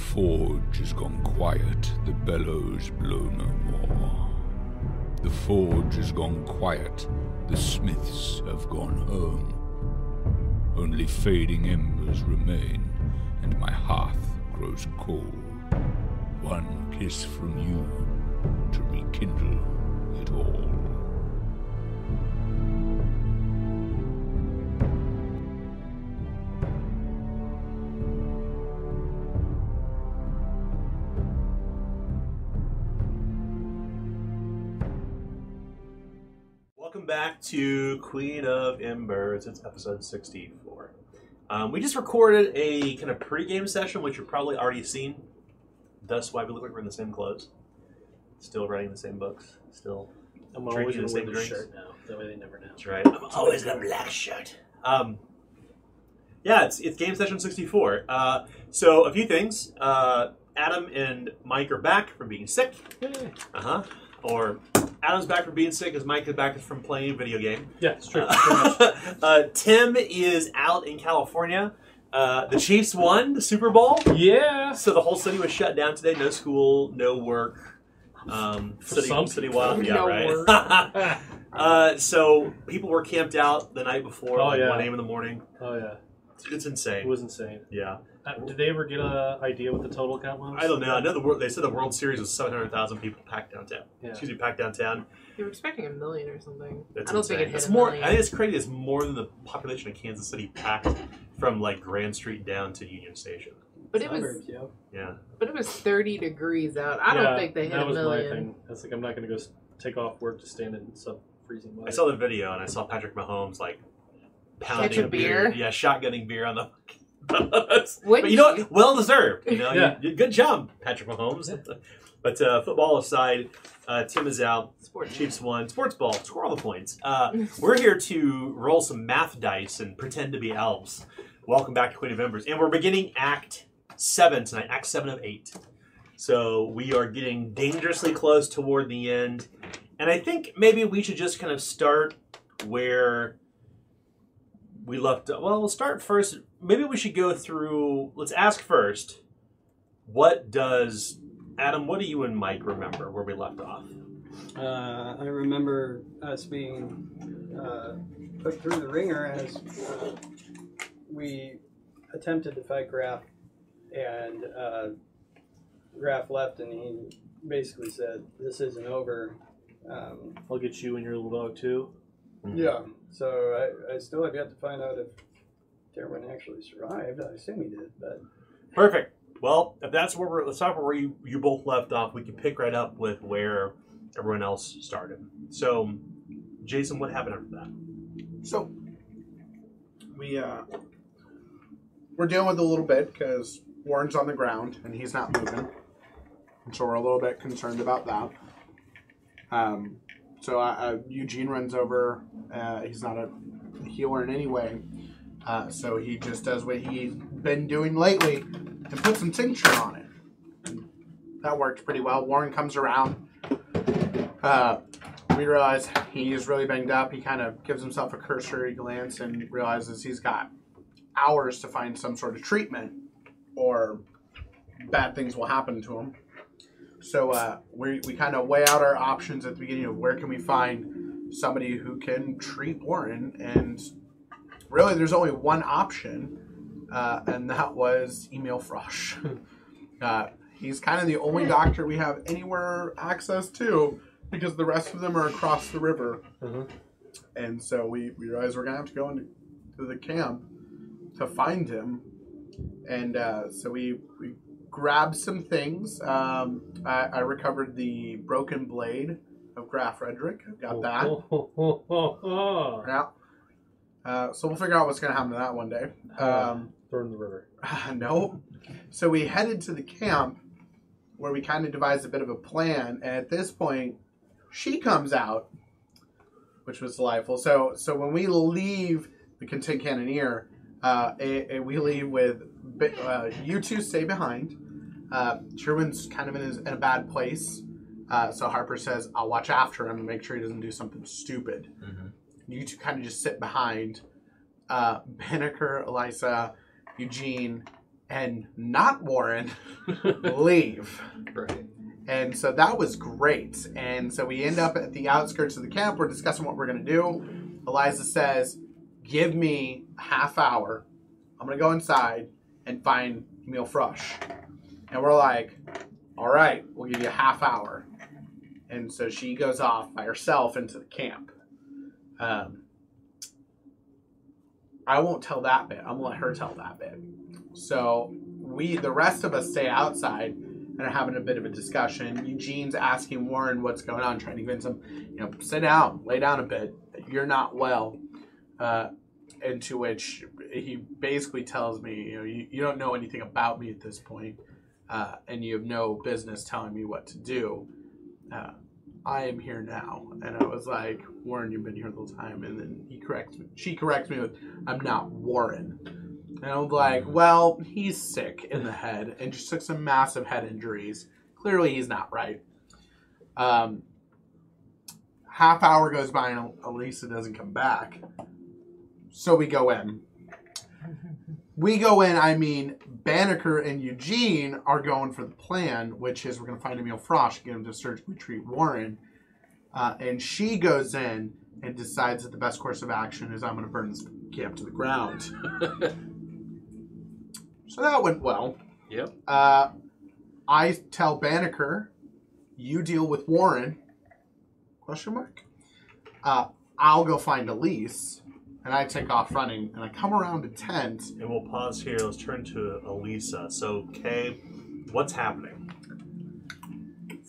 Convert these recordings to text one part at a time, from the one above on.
forge is gone quiet, the bellows blow no more. The forge is gone quiet, the smiths have gone home. Only fading embers remain, and my hearth grows cold. One kiss from you to rekindle it all. To Queen of Embers. It's episode 64. Um, we just recorded a kind of pre-game session, which you've probably already seen. Thus, why we look like we're in the same clothes, still writing the same books, still. I'm Drinking always the same drinks. shirt now. That way they never know. That's right. I'm always in the black shirt. Um, yeah, it's it's game session 64. Uh, so a few things. Uh, Adam and Mike are back from being sick. Uh huh. Or Adam's back from being sick, as Mike is back from playing a video game. Yeah, it's true. Uh, uh, Tim is out in California. Uh, the Chiefs won the Super Bowl, yeah. so the whole city was shut down today. No school, no work. Um, city, some city wild, yeah, No right. Uh, so people were camped out the night before, Oh, like yeah. 1 a.m. in the morning. oh yeah, It's insane. it was insane. Yeah, Uh, did they ever get a idea what the total count was? I don't know. I know the world. They said the World Series was 700,000 people packed downtown. Yeah. Excuse me, packed downtown. You were expecting a million or something. That's I don't insane. think it hit it's a more. million. I think it's crazy. It's more than the population of Kansas City packed from like Grand Street down to Union Station. but it was yeah. Yeah. but it was 30 degrees out. I Yeah, don't think they hit that a was my million. thing. It's like I'm not gonna go take off work to stand in sub freezing weather. I saw the video and I saw Patrick Mahomes like pounding Catch a a beer. beer? Yeah, shotgunning beer on the. but you know what? Well deserved. You know, Yeah. You- good job, Patrick Mahomes. But uh, football aside, uh, Tim is out. Sports. Chiefs won. Sports ball. Score all the points. Uh, we're here to roll some math dice and pretend to be elves. Welcome back to Queen of Embers, and we're beginning Act Seven tonight. Act Seven of eight. So we are getting dangerously close toward the end, and I think maybe we should just kind of start where we left. Well, we'll start first. Maybe we should go through. Let's ask first. What does Adam? What do you and Mike remember where we left off? Uh, I remember us being uh, put through the ringer as uh, we attempted to fight Graf, and uh, Graf left, and he basically said, "This isn't over." Um, I'll get you and your little dog too. yeah. So I, I still have yet to find out if Darwin actually survived. I assume he did, but Perfect. Well, if that's where we're, let's start where you, you both left off. We can pick right up with where everyone else started. So, Jason, what happened after that? So we uh, we're dealing with it a little bit because Warren's on the ground and he's not moving, and so we're a little bit concerned about that. Um, so uh, uh, Eugene runs over. Uh, he's not a healer in any way, uh, so he just does what he's been doing lately and puts some tincture on it. And that worked pretty well. Warren comes around. Uh, we realize he's really banged up. He kind of gives himself a cursory glance and realizes he's got hours to find some sort of treatment or bad things will happen to him. So uh, we, we kind of weigh out our options at the beginning of where can we find somebody who can treat Warren. And really, there's only one option, uh, and that was Emil Frosch. uh, he's kind of the only doctor we have anywhere access to because the rest of them are across the river. Mhm. And so we, we realized we're going to have to go into to the camp to find him. And uh, so we, we grabbed some things. Um, I, I recovered the broken blade of Graf Frederick. I've Got that. Oh. Yeah. Uh, so we'll figure out what's going to happen to that one day. Uh, um, Throw in the river. Uh, no. So we headed to the camp where we kind of devised a bit of a plan. And at this point, she comes out, which was delightful. So so when we leave the Content Cannoneer, uh, it, it, we leave with uh, you two stay behind. Uh, Truman's kind of in, his, in a bad place. Uh, so Harper says, I'll watch after him and make sure he doesn't do something stupid. Mm-hmm. You two kind of just sit behind uh, Banneker, Eliza, Eugene, and not Warren leave. Right. And so that was great. And so we end up at the outskirts of the camp. We're discussing what we're going to do. Eliza says, Give me half hour. I'm going to go inside and find Emil Frosch. And we're like, All right, we'll give you a half hour. And so she goes off by herself into the camp. Um, I won't tell that bit. I'm to let her tell that bit. So we, the rest of us, stay outside and are having a bit of a discussion. Eugene's asking Warren what's going on, trying to convince him, you know, sit down, lay down a bit. You're not well. Uh, and to which he basically tells me, you know, you, you don't know anything about me at this point, uh, and you have no business telling me what to do. Uh, I am here now, and I was like, Warren, you've been here the whole time, and then he corrects me. She corrects me with, I'm not Warren. And I'm like, well, he's sick in the head and just took some massive head injuries. Clearly, he's not right. Um, half hour goes by and Elisa doesn't come back. So we go in. We go in, I mean, Banneker and Eugene are going for the plan, which is we're going to find Emil Frosch, get him to surgically treat Warren. Uh, and she goes in and decides that the best course of action is I'm going to burn this camp to the ground. So that went well. Yep. Uh, I tell Banneker, you deal with Warren. Question mark. Uh, I'll go find Elise, and I take off running, and I come around a tent. And we'll pause here. Let's turn to Elisa. So, Kay, what's happening?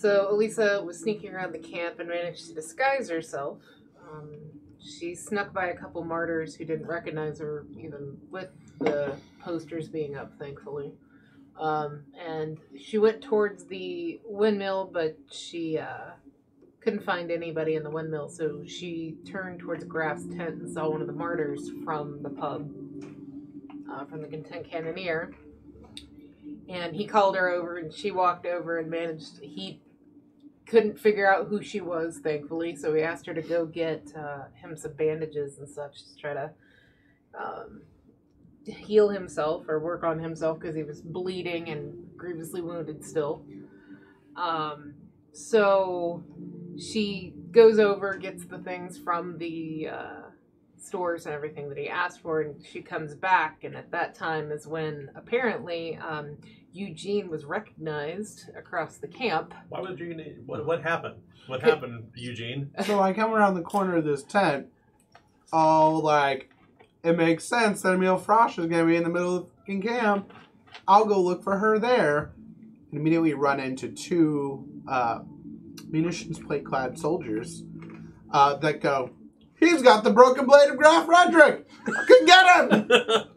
So Elisa was sneaking around the camp and managed to disguise herself. Um, she snuck by a couple martyrs who didn't recognize her, even with the posters being up, thankfully. Um, and she went towards the windmill, but she uh, couldn't find anybody in the windmill, so she turned towards Graf's tent and saw one of the martyrs from the pub, uh, from the Content Cannoneer. And he called her over, and she walked over and managed. He couldn't figure out who she was, thankfully, so he asked her to go get uh, him some bandages and such to try to um, heal himself or work on himself because he was bleeding and grievously wounded still. Um, so she goes over, gets the things from the uh, stores and everything that he asked for, and she comes back. And at that time is when apparently um, Eugene was recognized across the camp. Why would you? What, what happened? What happened, Eugene? So I come around the corner of this tent. Oh, like, it makes sense that Emil Frosch is going to be in the middle of the fucking camp. I'll go look for her there. And immediately run into two uh, munitions plate clad soldiers uh, that go, He's got the broken blade of Graf Roderick! I can get him!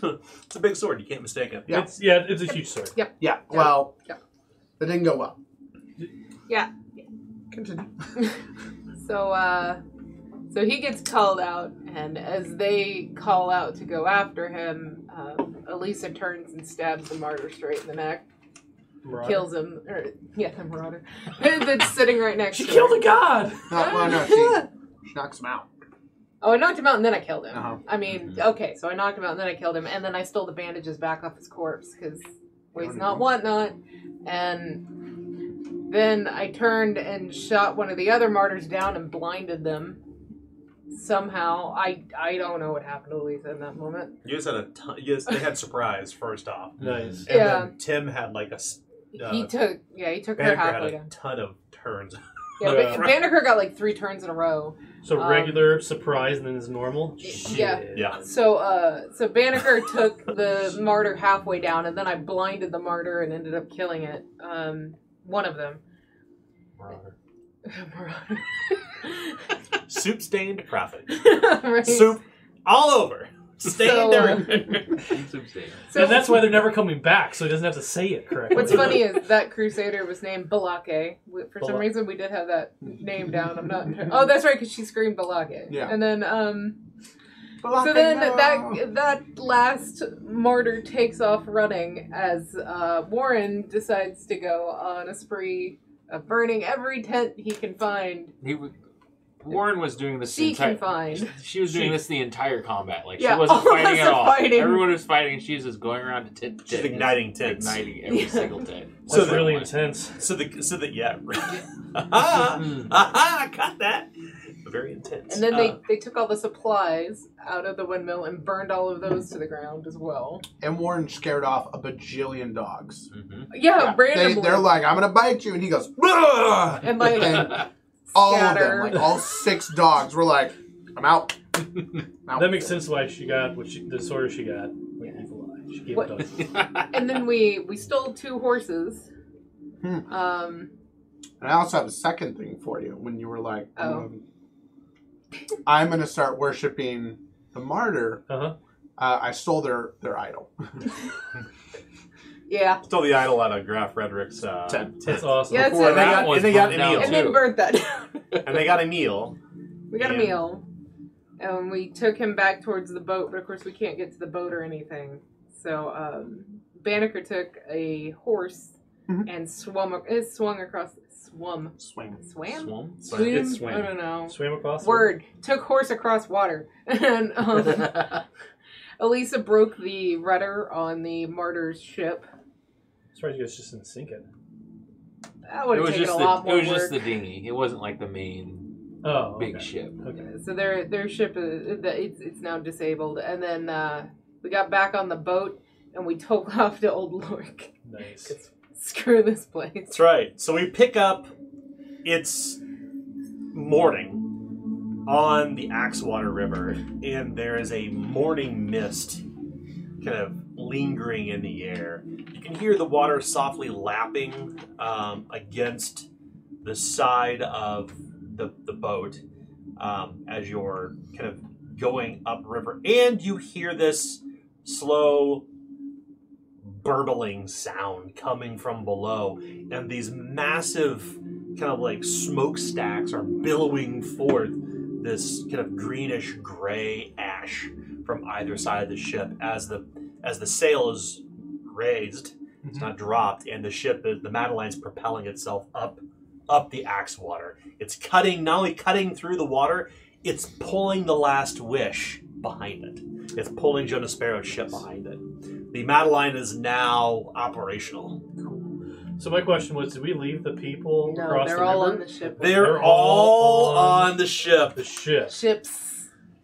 it's a big sword. You can't mistake it. Yeah. It's yeah, it's a huge sword. Yep. Yeah, well, Yeah. that didn't go well. Yeah. Continue. So, uh, so he gets called out, and as they call out to go after him, um, Elisa turns and stabs the martyr straight in the neck, Marauder. kills him. Or yeah, the marauder that's sitting right next. She to killed her. a god. No, well, no, she, she knocks him out. Oh, I knocked him out and then I killed him. Uh-huh. I mean, okay, so I knocked him out and then I killed him, and then I stole the bandages back off his corpse because waste not, want not. And then I turned and shot one of the other martyrs down and blinded them. Somehow, I I don't know what happened to Lisa in that moment. You guys had a ton. You guys, they had surprise first off, Nice. and Yeah. then Tim had like a. s- Uh, he took yeah he took her Banneker had halfway a down. ton of turns. Yeah, Yeah. but Banneker got like three turns in a row. So Um, regular surprise and then is normal. yeah. Shit. Yeah. So uh so Banneker took the martyr halfway down and then I blinded the martyr and ended up killing it. Um one of them. Marauder. Soup stained prophet. right. Soup all over. Stained So, uh, everywhere. So and that's why they're never coming back, so he doesn't have to say it correctly. what's funny is that crusader was named Balake. We- For some Bala- reason we did have that name down. I'm not Oh, that's right cuz she screamed Balake. Yeah. And then um But So then know. that that last martyr takes off running as uh, Warren decides to go on a spree of burning every tent he can find. He was Warren was doing this. She entire, can find. She was doing She- this the entire combat. Like Yeah, she wasn't all of fighting us at all. fighting. Everyone was fighting, and she was just going around to tit to She's tit, igniting just tits. igniting every Yeah. single tit. So That's the- really intense. So the so that yeah, aha, aha, I got that. Very intense. And then they, Uh, they took all the supplies out of the windmill and burned all of those to the ground as well. And Warren scared off a bajillion dogs. Mhm. Yeah, They, randomly. they're like, I'm gonna bite you, and he goes, "Ugh!" and like and all of them, like all six dogs, were like, I'm out. I'm out. That makes sense why she got what she, the disorder she got. Like evil eye. She gave What- it dogs. and then we we stole two horses. Hmm. Um, And I also have a second thing for you. When you were like, Oh. um, I'm gonna start worshiping the martyr. Uh-huh. Uh, I stole their their idol. yeah, stole the idol out of Graf Frederick's uh, tent. That's awesome. Yeah, Before it's they got, That and they got burnt down, Emil and then too. burnt that down. and they got Emil. we got a Yeah. meal, and we took him back towards the boat. But of course, we can't get to the boat or anything. So um, Banneker took a horse Mhm. and swum. It swung across. Swum. Swing. Swam. Swum? Swim. It's swim. I don't know. Swam across. the- Word took horse across water, and um, Elisa broke the rudder on the martyr's ship. Sorry, you guys just didn't sink it. That would It have was taken just a the lot it more was work. just the dinghy. It wasn't like the main Oh, big okay. ship. Okay. So their their ship is it's it's now disabled, and then uh, we got back on the boat and we took off to Old Lork. Nice. Screw this place. That's right. So we pick up. It's morning on the Axewater River, and there is a morning mist kind of lingering in the air. You can hear the water softly lapping um, against the side of the, the boat um, as you're kind of going upriver, and you hear this slow burbling sound coming from below, and these massive kind of like smokestacks are billowing forth this kind of greenish gray ash from either side of the ship as the as the sail is raised it's mm-hmm. not dropped and the ship is the madeline's propelling itself up up the axe water it's cutting not only cutting through the water it's pulling the last wish behind it it's pulling jonas sparrow's ship behind it the madeline is now operational So my question was, did we leave the people No, across they're the all river? on the ship. they're, They're all all on on the ship The ship. Ships.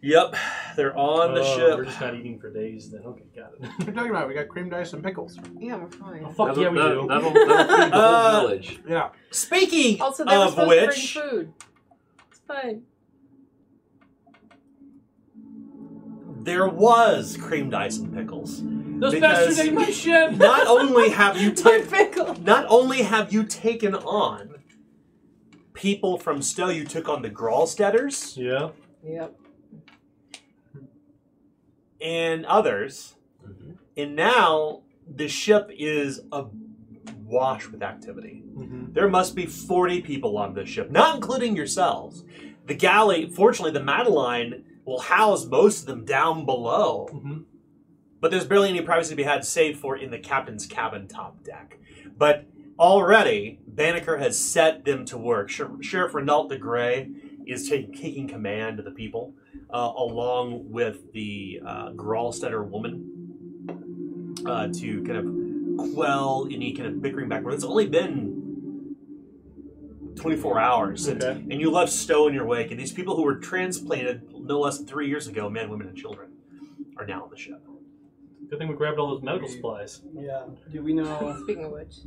Yep, they're on the Oh, ship. We're just not eating for days then. Okay, got it. What are you talking about? We got cream dice and pickles. Yeah, we're fine. Oh, fuck that'll, yeah, we that, do. That'll, that'll feed the Uh, whole village. Yeah. Speaking Also, they were of supposed which, to bring food. It's fine. there was cream dice and pickles. Those Because- bastards ate my ship! Not only have you My taken, pickle. not only have you taken on people from Stowe, you took on the Gralsteaders Yeah. Yep. And others, Mhm. and now the ship is awash with activity. Mm-hmm. There must be 40 people on this ship, not including yourselves. The galley, fortunately, the Madeline will house most of them down below, Mm-hmm. but there's barely any privacy to be had save for in the captain's cabin top deck. But already, Banneker has set them to work. Sher- Sheriff Renault de Grey is taking, taking command of the people, uh, along with the uh, Gralstetter woman, uh, to kind of quell any kind of bickering back. It's only been 24 hours, and, Okay. and you left Stowe in your wake, and these people who were transplanted no less than three years ago, men, women, and children, are now on the ship. Good thing we grabbed all those medical supplies. Yeah. Do we know? Speaking of which,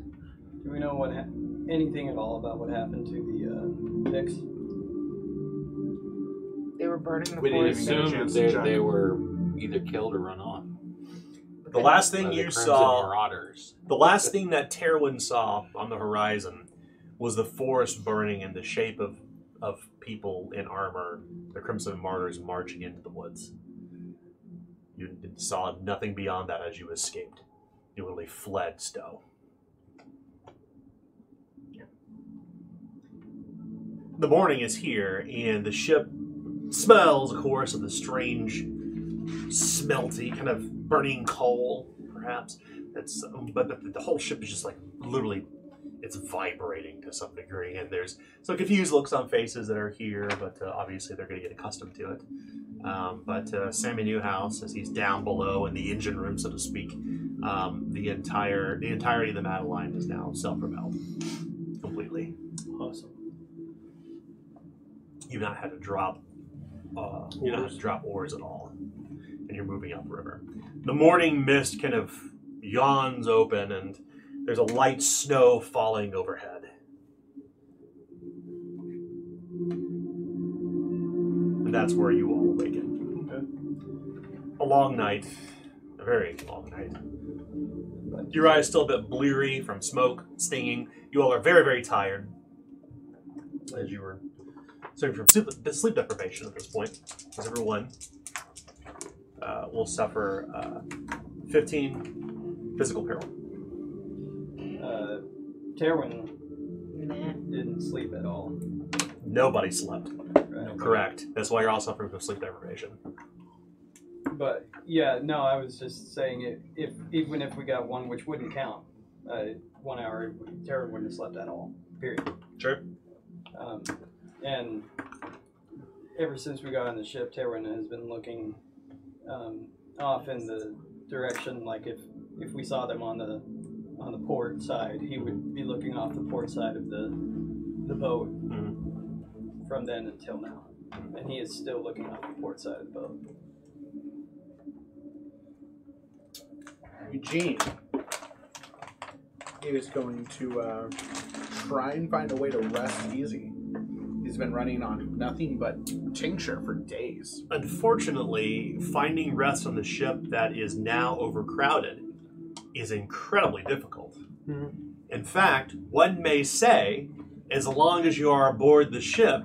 Do we know what ha- anything at all about what happened to the uh, Picts? They were burning the We didn't forest. even get Assumed chance they, they were either killed or run off. The last thing by the you Crimson saw, Marauders. the last thing that Terwin saw on the horizon was the forest burning in the shape of, of people in armor, the Crimson Martyrs marching into the woods. You saw nothing beyond that as you escaped. You literally fled Stowe. The morning is here, and the ship smells, of course, of the strange, smelty, kind of burning coal, perhaps. That's, but the, the whole ship is just like literally it's vibrating to some degree, and there's some confused looks on faces that are here, but uh, obviously they're going to get accustomed to it. Um, but uh, Sammy Newhouse, as he's down below in the engine room, so to speak, um, the entire the entirety of the Madeline is now self-propelled completely. Awesome. You've not had to drop uh, you don't have to drop oars at all, and you're moving upriver. The morning mist kind of yawns open, and there's a light snow falling overhead. And that's where you all awaken. A long night, a very long night. Your eyes still a bit bleary from smoke, stinging. You all are very, very tired, as you were suffering from sleep, sleep deprivation at this point, because everyone uh, will suffer uh, 15 physical peril. Uh, Terwin didn't sleep at all. Nobody slept. Right? Correct. That's why you're all suffering from sleep deprivation. But yeah, no, I was just saying it, if even if we got one, which wouldn't count, uh, one hour, Terran wouldn't have slept at all. Period. Sure. Um, and ever since we got on the ship, Terran has been looking um, off in the direction, like if if we saw them on the on the port side, he would be looking off the port side of the the boat Mhm. from then until now, and he is still looking off the port side of the boat. Eugene is going to uh, try and find a way to rest easy. He's been running on nothing but tincture for days. Unfortunately, finding rest on the ship that is now overcrowded is incredibly difficult. Mhm. In fact, one may say, as long as you are aboard the ship,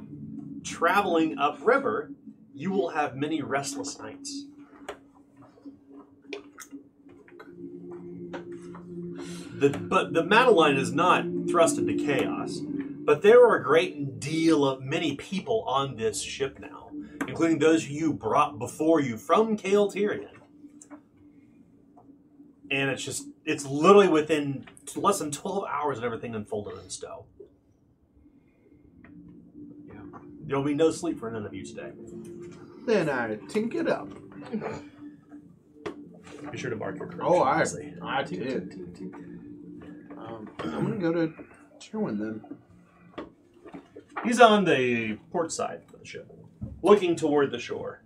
traveling upriver, you will have many restless nights. The, but the Madeline is not thrust into chaos. But there are a great deal of many people on this ship now, including those you brought before you from Kale Tyrion. And it's just, it's literally within less than 12 hours of everything unfolded in Stowe. Yeah. There'll be no sleep for none of you today. Then I tink it up. Be sure to mark your correction. Oh, I, obviously. I did. Um, I'm gonna go to Terwin then. He's on the port side of the ship, looking toward the shore.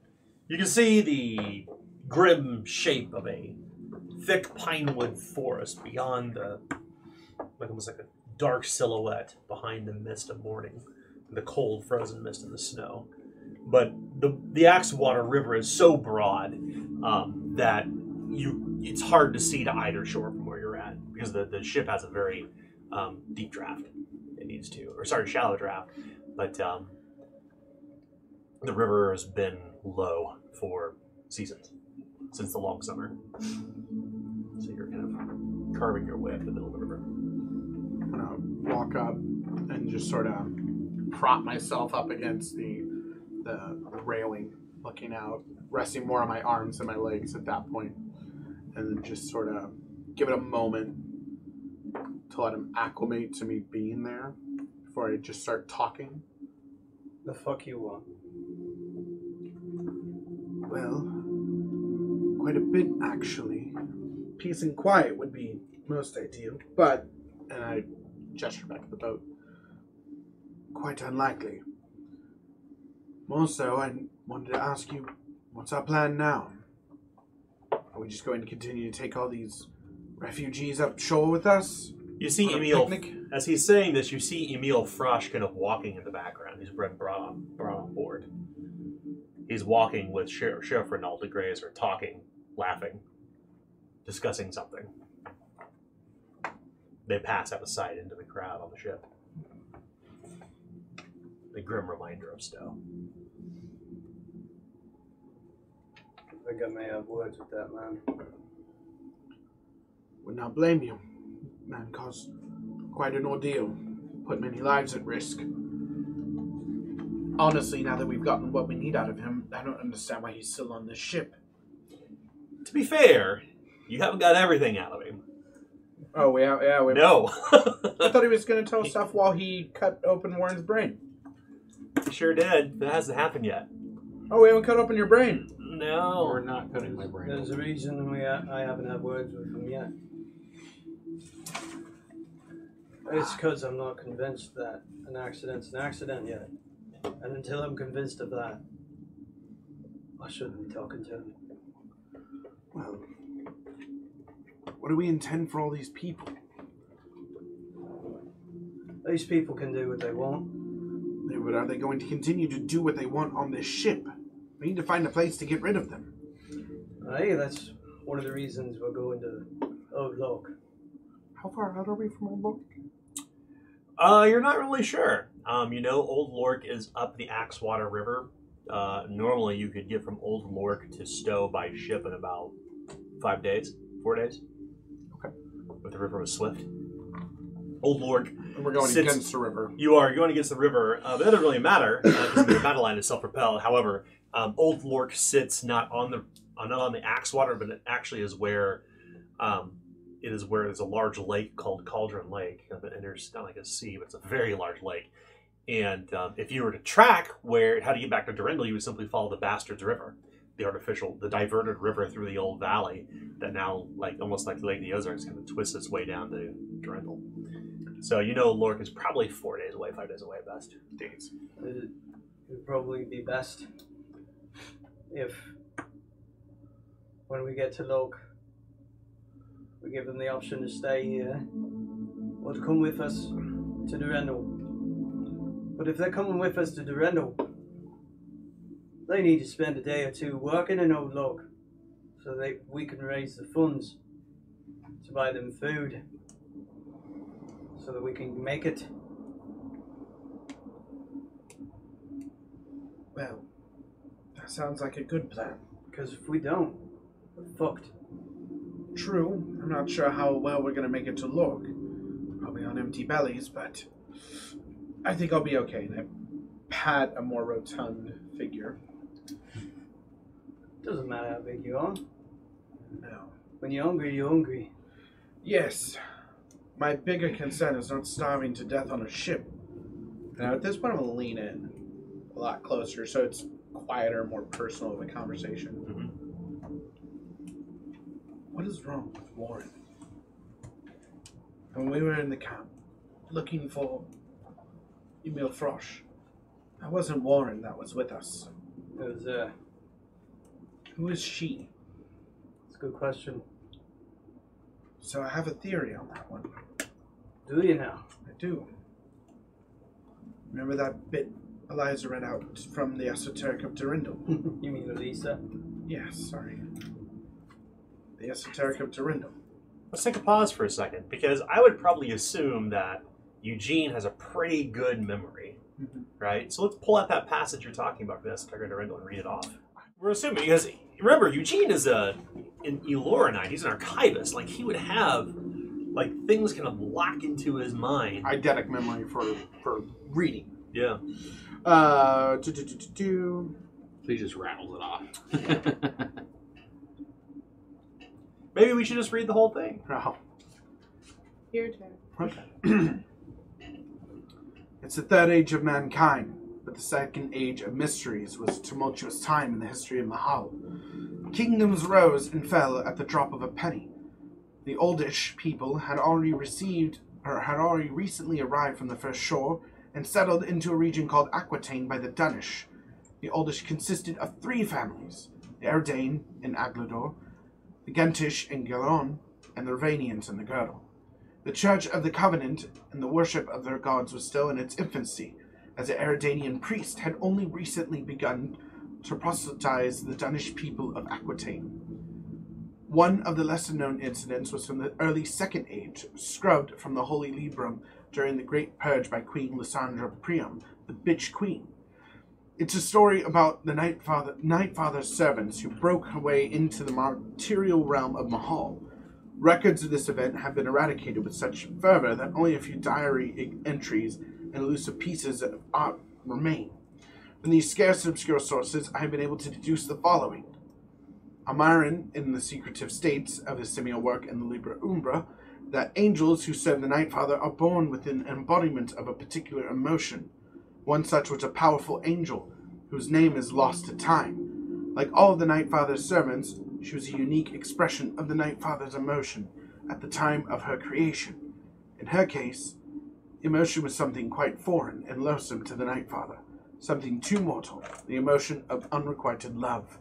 You can see the grim shape of a thick pinewood forest beyond the, like almost like a dark silhouette behind the mist of morning, the cold, frozen mist and the snow. But the the Axewater River is so broad um, that you it's hard to see to either shore from where you're at because the, the ship has a very um, deep draft needs to, or sorry, shallow draft. But um, the river has been low for seasons since the long summer. So you're kind of carving your way up the middle of the river. I'm gonna walk up and just sort of prop myself up against the, the railing, looking out, resting more on my arms than my legs at that point, and then just sort of give it a moment to let him acclimate to me being there before I just start talking. The fuck you want? Well, quite a bit actually. Peace and quiet would be most ideal, but and I gesture back at the boat. Quite unlikely. More so, I wanted to ask you, what's our plan now? Are we just going to continue to take all these refugees up shore with us? You see on a Emil, picnic? as he's saying this, you see Emil Frosch kind of walking in the background. He's been brought on, brought on board. He's walking with Sheriff, Sheriff Ronaldo Grazer, talking, laughing, discussing something. They pass out of sight into the crowd on the ship. A grim reminder of Stowe. I think I may have words with that man. Would not blame you. Man caused quite an ordeal, put many lives at risk. Honestly, now that we've gotten what we need out of him, I don't understand why he's still on this ship. To be fair, you haven't got everything out of him. Oh, yeah, yeah. We, No. I thought he was going to tell us stuff while he cut open Warren's brain. He sure did. That hasn't happened yet. Oh, we haven't cut open your brain. No. We're not cutting my brain. There's a reason we I haven't had words with him yet. It's because I'm not convinced that an accident's an accident yet. And until I'm convinced of that, I shouldn't be talking to him. Well, what do we intend for all these people? These people can do what they want. But are they going to continue to do what they want on this ship? We need to find a place to get rid of them. Hey, that's one of the reasons we're going to Old Lork. How far out are we from Old Lork? Uh, you're not really sure. Um, you know, Old Lork is up the Axewater River. Uh, normally, you could get from Old Lork to Stowe by ship in about five days, four days. Okay. But the river was swift. Old Lork, And we're going Since- against the river. you are going against the river, uh, but that doesn't really matter because the Madeline is self-propelled. However, um, Old Lork sits not on the uh, not on the Axewater, but it actually is where um, it is where there's a large lake called Cauldron Lake, and there's not like a sea, but it's a very large lake. And um, if you were to track where how to get back to Durendal, you would simply follow the Bastards River, the artificial, the diverted river through the old valley that now, like almost like the Lake of the Ozarks, kind of twists its way down to Durendal. So you know, Lork is probably four days away, five days away at best. Days. It would probably be best if, when we get to Lork, we give them the option to stay here or to come with us to Durendal. But if they're coming with us to Durendal, they need to spend a day or two working in Old Lork so that we can raise the funds to buy them food so that we can make it. Well, that sounds like a good plan. Because if we don't, we're fucked. True, I'm not sure how well we're going to make it to Lork. Probably on empty bellies, but I think I'll be okay. And I pat a more rotund figure. Doesn't matter how big you are. No. When you're hungry, you're hungry. Yes, my bigger concern is not starving to death on a ship. Now, at this point, I'm going to lean in a lot closer so it's quieter, more personal of a conversation. Mm-hmm. What is wrong with Warren? When we were in the camp looking for Emil Frosch, that wasn't Warren that was with us. It was, uh, Who is she? it's a good question. So I have a theory on that one. Do you now? I do. Remember that bit Eliza read out from the Esoteric of Durindal? you mean Elisa? Yes, sorry. The Esoteric of Durindal. Let's take a pause for a second because I would probably assume that Eugene has a pretty good memory, Mhm. right? So let's pull out that passage you're talking about for this Tiger Durendal and read it off. We're assuming because remember Eugene is a an Eloranite. He's an archivist. Like he would have like things kind of lock into his mind. Eidetic memory for for reading. Yeah. Uh, do, do, do, do, do. So he just rattles it off. Maybe we should just read the whole thing. Oh, Your turn. okay. it's the third age of mankind, but the second age of mysteries was a tumultuous time in the history of Mahal. Kingdoms rose and fell at the drop of a penny. The oldish people had already received, or had already recently arrived from the first shore and settled into a region called Aquitaine by the Danish. The oldish consisted of three families: the Erdane in Aglador, the Gentish in Garonne, and the Ravanians in the Girdle. The Church of the Covenant and the worship of their gods was still in its infancy, as the Eridanian priest had only recently begun to proselytize the Danish people of Aquitaine. One of the lesser known incidents was from the early Second Age, scrubbed from the Holy Librum during the Great Purge by Queen Lysandra Priam, the Bitch Queen. It's a story about the Night, Father, Night Father's servants who broke her way into the material realm of Mahal. Records of this event have been eradicated with such fervor that only a few diary entries and elusive pieces of art remain. From these scarce and obscure sources, I have been able to deduce the following. Amarin, in the secretive states of his seminal work in the Libra Umbra, that angels who serve the Night Father are born with an embodiment of a particular emotion. One such was a powerful angel, whose name is lost to time. Like all of the Night Father's servants, she was a unique expression of the Night Father's emotion at the time of her creation. In her case, emotion was something quite foreign and loathsome to the Night Father, something too mortal, the emotion of unrequited love.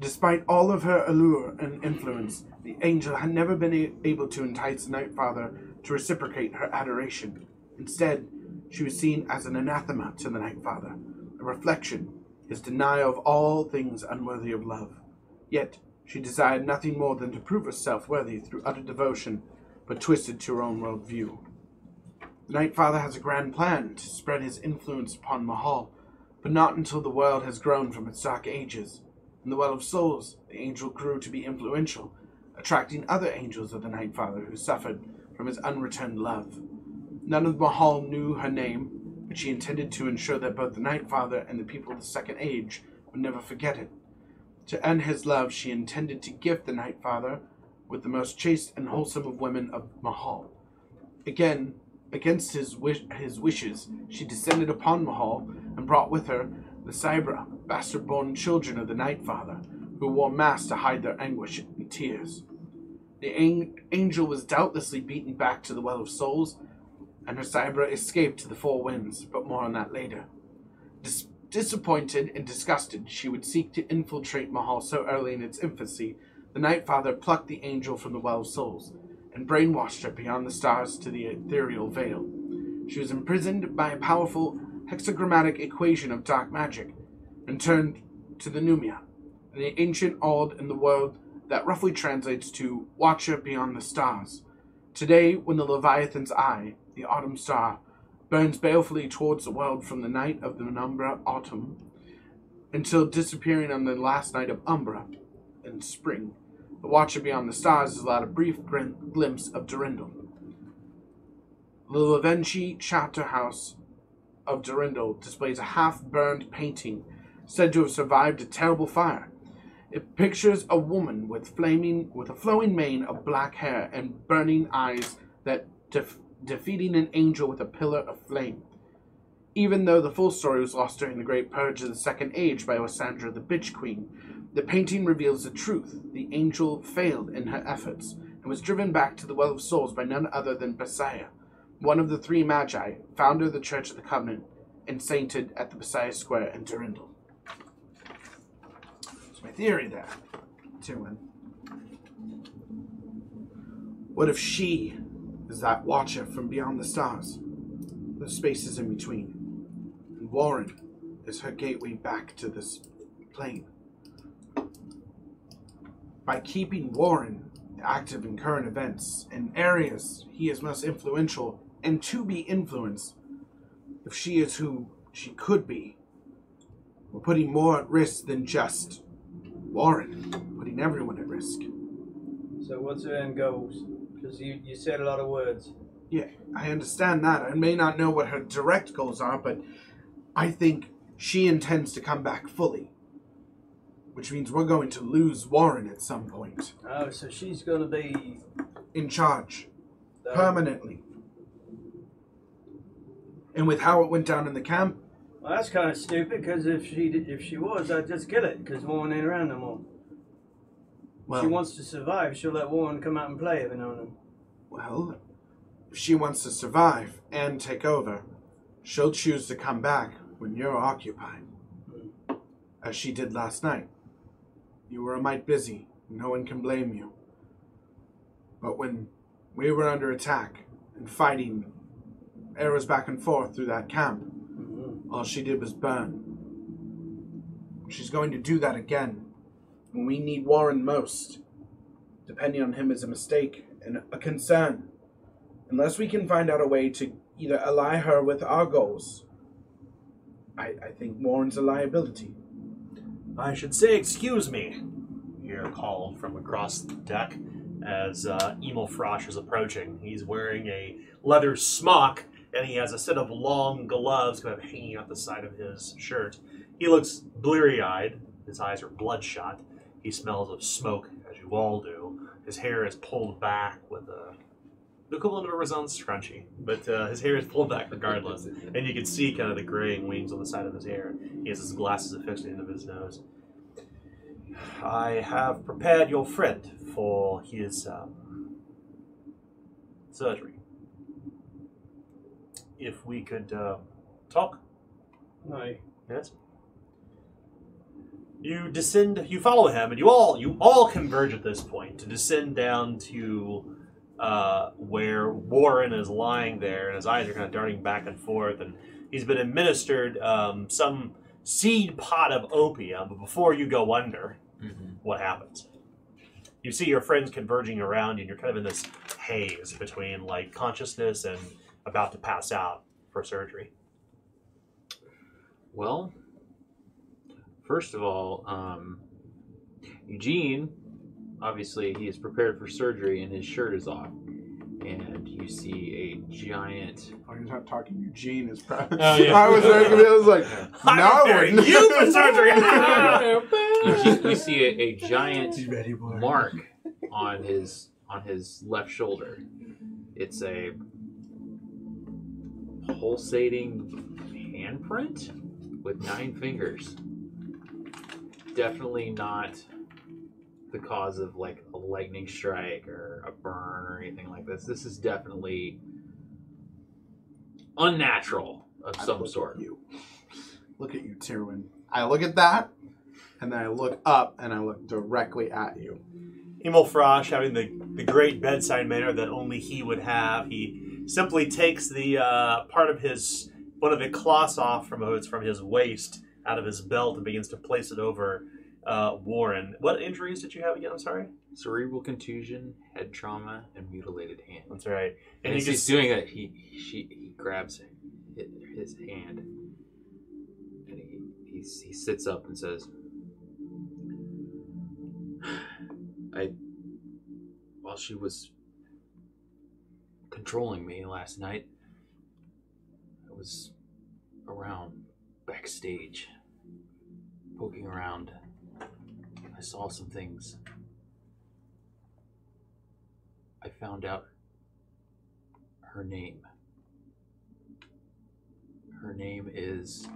Despite all of her allure and influence, the angel had never been able to entice the Night Father to reciprocate her adoration. Instead, she was seen as an anathema to the Night Father, a reflection, his denial of all things unworthy of love. Yet, she desired nothing more than to prove herself worthy through utter devotion, but twisted to her own world view. The Night Father has a grand plan to spread his influence upon Mahal, but not until the world has grown from its dark ages. In the Well of Souls, the angel grew to be influential, attracting other angels of the Night Father who suffered from his unreturned love. None of Mahal knew her name, but she intended to ensure that both the Night Father and the people of the Second Age would never forget it. To earn his love, she intended to gift the Night Father with the most chaste and wholesome of women of Mahal. Again, against his, wish, his wishes, she descended upon Mahal and brought with her the Cybra, bastard born children of the Night Father, who wore masks to hide their anguish and tears. The an- angel was doubtlessly beaten back to the Well of Souls, and her Cybra escaped to the Four Winds, but more on that later. Dis- disappointed and disgusted, she would seek to infiltrate Mahal so early in its infancy. The Night Father plucked the angel from the Well of Souls and brainwashed her beyond the stars to the ethereal veil. She was imprisoned by a powerful hexagrammatic equation of dark magic and turned to the Numia, an ancient old in the world that roughly translates to Watcher Beyond the Stars. Today, when the Leviathan's Eye, the autumn star, burns balefully towards the world from the night of the Umbra autumn until disappearing on the last night of Umbra in spring, the Watcher Beyond the Stars is allowed a brief glimpse of Durindal. The Levenchi chapter house of Durindal displays a half-burned painting said to have survived a terrible fire. It pictures a woman with flaming, with a flowing mane of black hair and burning eyes that def- defeating an angel with a pillar of flame. Even though the full story was lost during the Great Purge of the Second Age by Lysandra the Bitch Queen, the painting reveals the truth. The angel failed in her efforts and was driven back to the Well of Souls by none other than Besiah, one of the three Magi, founder of the Church of the Covenant, and sainted at the Besiah Square in Durindal. That's my theory there, Tywin. What if she is that watcher from beyond the stars, the spaces in between, and Warren is her gateway back to this plane? By keeping Warren active in current events and areas he is most influential and to be influenced, if she is who she could be, we're putting more at risk than just Warren, putting everyone at risk. So what's her end goals? Because you, you said a lot of words. Yeah, I understand that. I may not know what her direct goals are, but I think she intends to come back fully. Which means we're going to lose Warren at some point. Oh, so she's going to be In charge. the- Permanently. And with how it went down in the camp, Well, that's kind of stupid. Because if she did- if she was, I'd just kill it. Because Warren ain't around no more. Well, she wants to survive. She'll let Warren come out and play every now and then. well, if she wants to survive and take over, she'll choose to come back when you're occupied. As she did last night. You were a mite busy. No one can blame you. But when we were under attack and fighting arrows back and forth through that camp, Mhm. all she did was burn. She's going to do that again when we need Warren most. Depending on him is a mistake and a concern. Unless we can find out a way to either ally her with our goals, I, I think Warren's a liability. I should say, excuse me. You're from across the deck as uh, Emil Frosch is approaching. He's wearing a leather smock and he has a set of long gloves kind of hanging out the side of his shirt. He looks bleary eyed. His eyes are bloodshot. He smells of smoke, as you all do. His hair is pulled back with a the equivalent of a Razan's scrunchie, but uh, his hair is pulled back regardless, and you can see kind of the graying wings on the side of his hair. He has his glasses affixed to the end of his nose. I have prepared your friend for his um, surgery. If we could uh, talk, I yes. You descend. You follow him, and you all you all converge at this point to descend down to uh, where Warren is lying there, and his eyes are kind of darting back and forth, and he's been administered um, some seed pot of opium. But before you go under, what happens? You see your friends converging around you, and you're kind of in this haze between like consciousness and about to pass out for surgery. Well, first of all, um, Eugene, obviously, he is prepared for surgery and his shirt is off. And you see a giant. Oh, you're not talking. Eugene is proud. Oh, yeah. I was very confused. I was like, I'm no, I preparing wouldn't. you for surgery. You, you see a, a giant ready, mark on his on his left shoulder. It's a pulsating handprint with nine fingers. Definitely not the cause of like a lightning strike or a burn or anything like this. This is definitely unnatural of I some look at sort. You. Look at you, Terwin. I look at that, and then I look up, and I look directly at you. Emil Frosch, having the, the great bedside manner that only he would have, he simply takes the uh, part of his one of the cloths off from his from his waist out of his belt and begins to place it over uh, Warren. What injuries did you have again? I'm sorry. Cerebral contusion, head trauma, and mutilated hand. That's right. And And you as can he's see- doing that, he she, he grabs his hand and he, he he sits up and says, "I while she was controlling me last night, I was around backstage, poking around. I saw some things. I found out her name. Her name is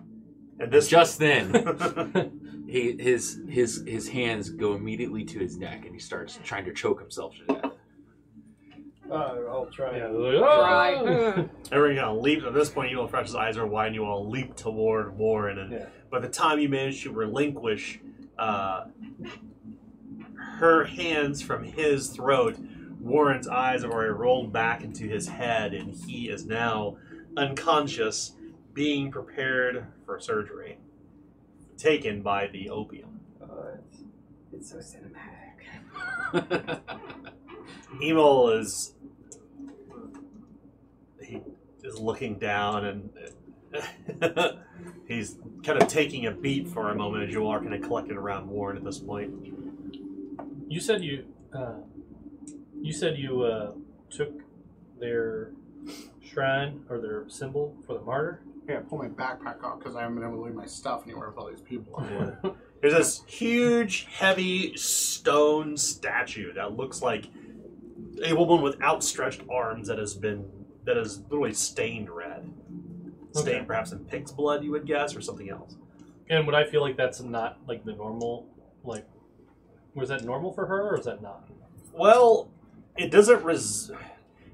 and this just then he his his his hands go immediately to his neck and he starts trying to choke himself to death. uh, I'll try. Yeah, and- like, Try. "Oh!" Everyone kind of leap at this point. you Emil Frosch's eyes are wide, and you all leap toward Warren. And Yeah. By the time you manage to relinquish uh, her hands from his throat, Warren's eyes have already rolled back into his head, and he is now unconscious, being prepared for surgery, taken by the opium. Uh, it's, it's so cinematic. Emil is he is looking down and he's kind of taking a beat for a moment as you all are kind of collected around Warren at this point. You said you, uh, you said you uh, took their shrine or their symbol for the martyr. Yeah, pull my backpack off because I haven't been able to leave my stuff anywhere with all these people on. There's this huge, heavy stone statue that looks like a woman with outstretched arms that has been that is literally stained red, stained Okay. perhaps in pig's blood, you would guess, or something else. And would I feel like that's not like the normal, like, was that normal for her or is that not? Well, it doesn't res.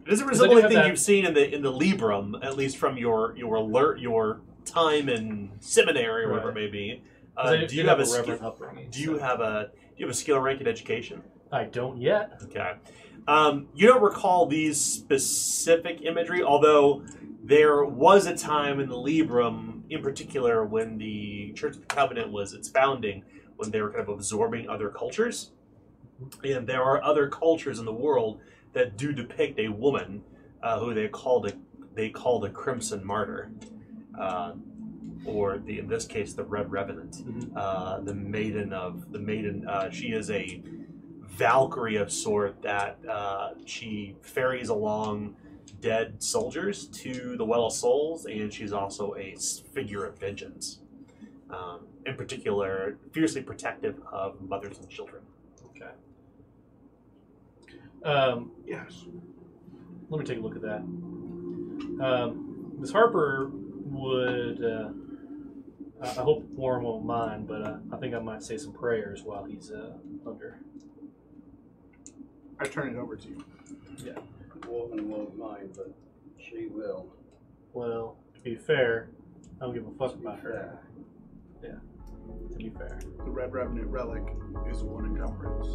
It doesn't resemble anything that- you've seen in the in the Librum, at least from your your alert your time in seminary or whatever it may be. Uh, do you did have a a skill, upbringing? do you have a do you have a skill rank in education? I don't yet. Okay. Um, you don't recall these specific imagery, although there was a time in the Librum, in particular, when the Church of the Covenant was its founding, when they were kind of absorbing other cultures. And there are other cultures in the world that do depict a woman uh, who they called a they called a crimson martyr, uh, or the in this case the red revenant, Mhm. uh, the maiden of the maiden. Uh, she is a Valkyrie of sort that uh, she ferries along dead soldiers to the Well of Souls, and she's also a figure of vengeance. Um, in particular, fiercely protective of mothers and children. Okay. Um, yes. let me take a look at that. Um, Miss Harper would. Uh, I I hope Warren won't mind, but uh, I think I might say some prayers while he's uh, under. I turn it over to you. Woman won't mind, but she will. Well, to be fair, I don't give a fuck To about her. fair. To be fair. The Red Revenant relic is one encumbrance.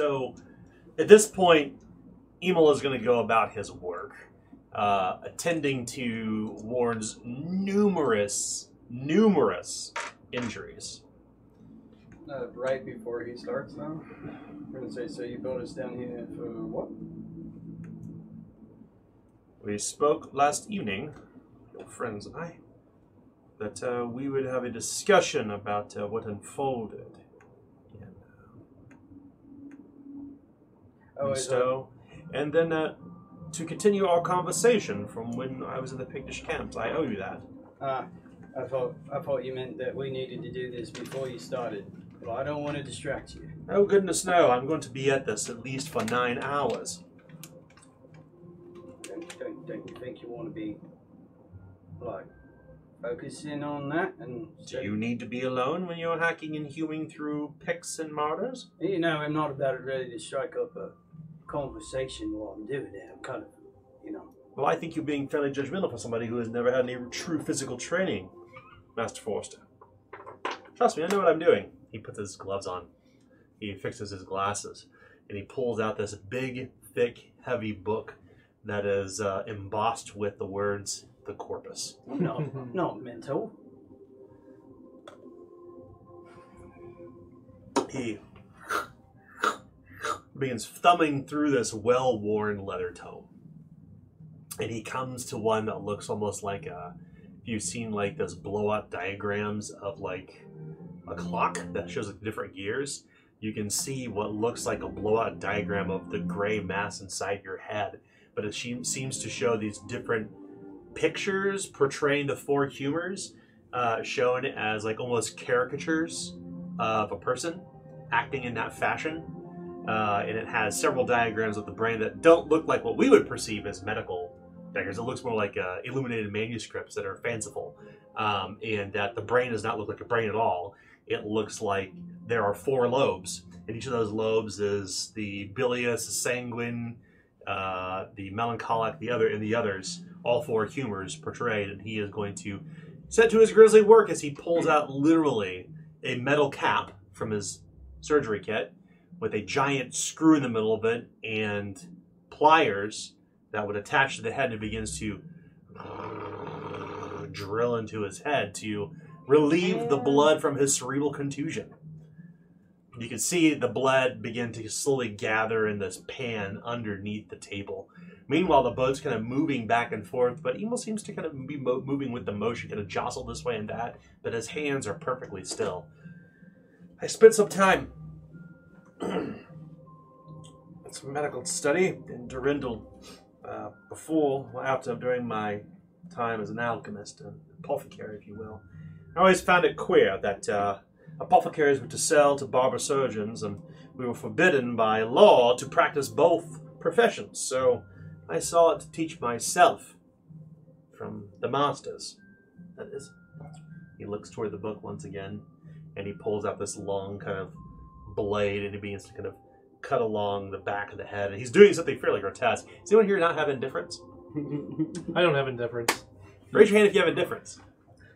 So at this point, Emil is going to go about his work, uh, attending to Warren's numerous, numerous injuries. Uh, right before he starts, though, we're gonna say, so you brought us down here for what? We spoke last evening, your friends and I, that uh, we would have a discussion about uh, what unfolded in Oh, is that- Musto, and then uh, to continue our conversation from when I was in the Pictish camps. I owe you that. Ah, I thought I thought you meant that we needed to do this before you started. Well, I don't want to distract you. Oh goodness no! I'm going to be at this at least for nine hours. Don't, don't, don't you think you want to be like focusing on that and Do you need to be alone when you're hacking and hewing through picks and martyrs? You know, I'm not about ready to strike up a conversation while I'm doing it. I'm kind of, you know. Well, I think you're being fairly judgmental for somebody who has never had any true physical training, Master Forster. Trust me, I know what I'm doing. He puts his gloves on. He fixes his glasses, and he pulls out this big, thick, heavy book that is uh, embossed with the words "the corpus." I'm not, not mental. He begins thumbing through this well-worn leather tome, and he comes to one that looks almost like a. If you've seen like those blow-up diagrams of like a clock that shows like different gears, you can see what looks like a blowout diagram of the gray mass inside your head, but it seems to show these different pictures portraying the four humors, uh, shown as like almost caricatures of a person acting in that fashion. Uh, and it has several diagrams of the brain that don't look like what we would perceive as medical diagrams. It looks more like uh, illuminated manuscripts that are fanciful, um, and that the brain does not look like a brain at all. It looks like there are four lobes, and each of those lobes is the bilious, the sanguine, uh, the melancholic, the other, and the others. All four humors portrayed, and he is going to set to his grisly work as he pulls out literally a metal cap from his surgery kit with a giant screw in the middle of it and pliers that would attach to the head and it begins to drill into his head to relieve the blood from his cerebral contusion. You can see the blood begin to slowly gather in this pan underneath the table. Meanwhile, the boat's kind of moving back and forth, but Emo seems to kind of be mo- moving with the motion, kind of jostle this way and that, but his hands are perfectly still. I spent some time in a medical study in Durindal uh, before, well, after, during my time as an alchemist, an apothecary, if you will. I always found it queer that uh, apothecaries were to sell to barber surgeons, and we were forbidden by law to practice both professions. So I sought to teach myself from the masters. That is. He looks toward the book once again, and he pulls out this long kind of blade, and he begins to kind of cut along the back of the head. And he's doing something fairly grotesque. Does anyone here not have indifference? I don't have indifference. Raise your hand if you have indifference.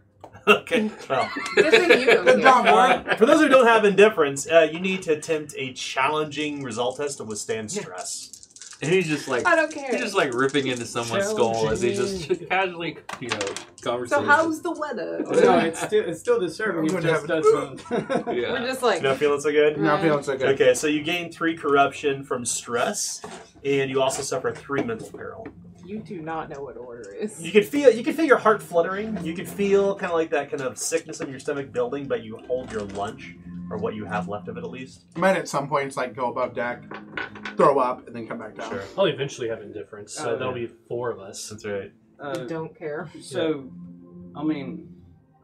okay. Well, Good you job, care. for those who don't have indifference, uh, you need to attempt a challenging result test to withstand stress. And he's just like I don't care. he's just like ripping into someone's skull as he just casually, you know, so conversation. how's the weather? no, it's still it's still disturbing. I'm It just have doesn't. yeah. We're just like Not feeling so good? Not feeling so good. Okay, so you gain three corruption from stress, and you also suffer three mental peril. you do not know what order is. You can feel you can feel your heart fluttering. You can feel kind of like that kind of sickness in your stomach building, but you hold your lunch or what you have left of it at least. Might at some points like go above deck, throw up, and then come back down. Sure, I'll eventually have indifference, so Oh, there'll yeah. be four of us. that's right. I Uh, don't care. so, I mean,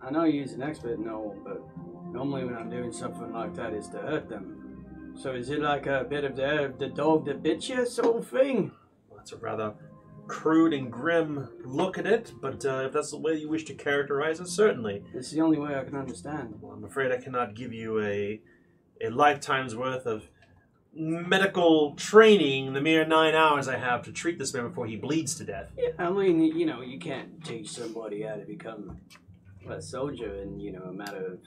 I know you're an expert in all, but normally when I'm doing something like that, is to hurt them. So is it like a bit of the the dog that bit you sort of thing? Well, that's a rather crude and grim look at it, but uh, if that's the way you wish to characterize it, certainly. It's the only way I can understand. Well, I'm afraid I cannot give you a a lifetime's worth of medical training in the mere nine hours I have to treat this man before he bleeds to death. Yeah, I mean, you know, you can't teach somebody how to become a soldier in you know a matter of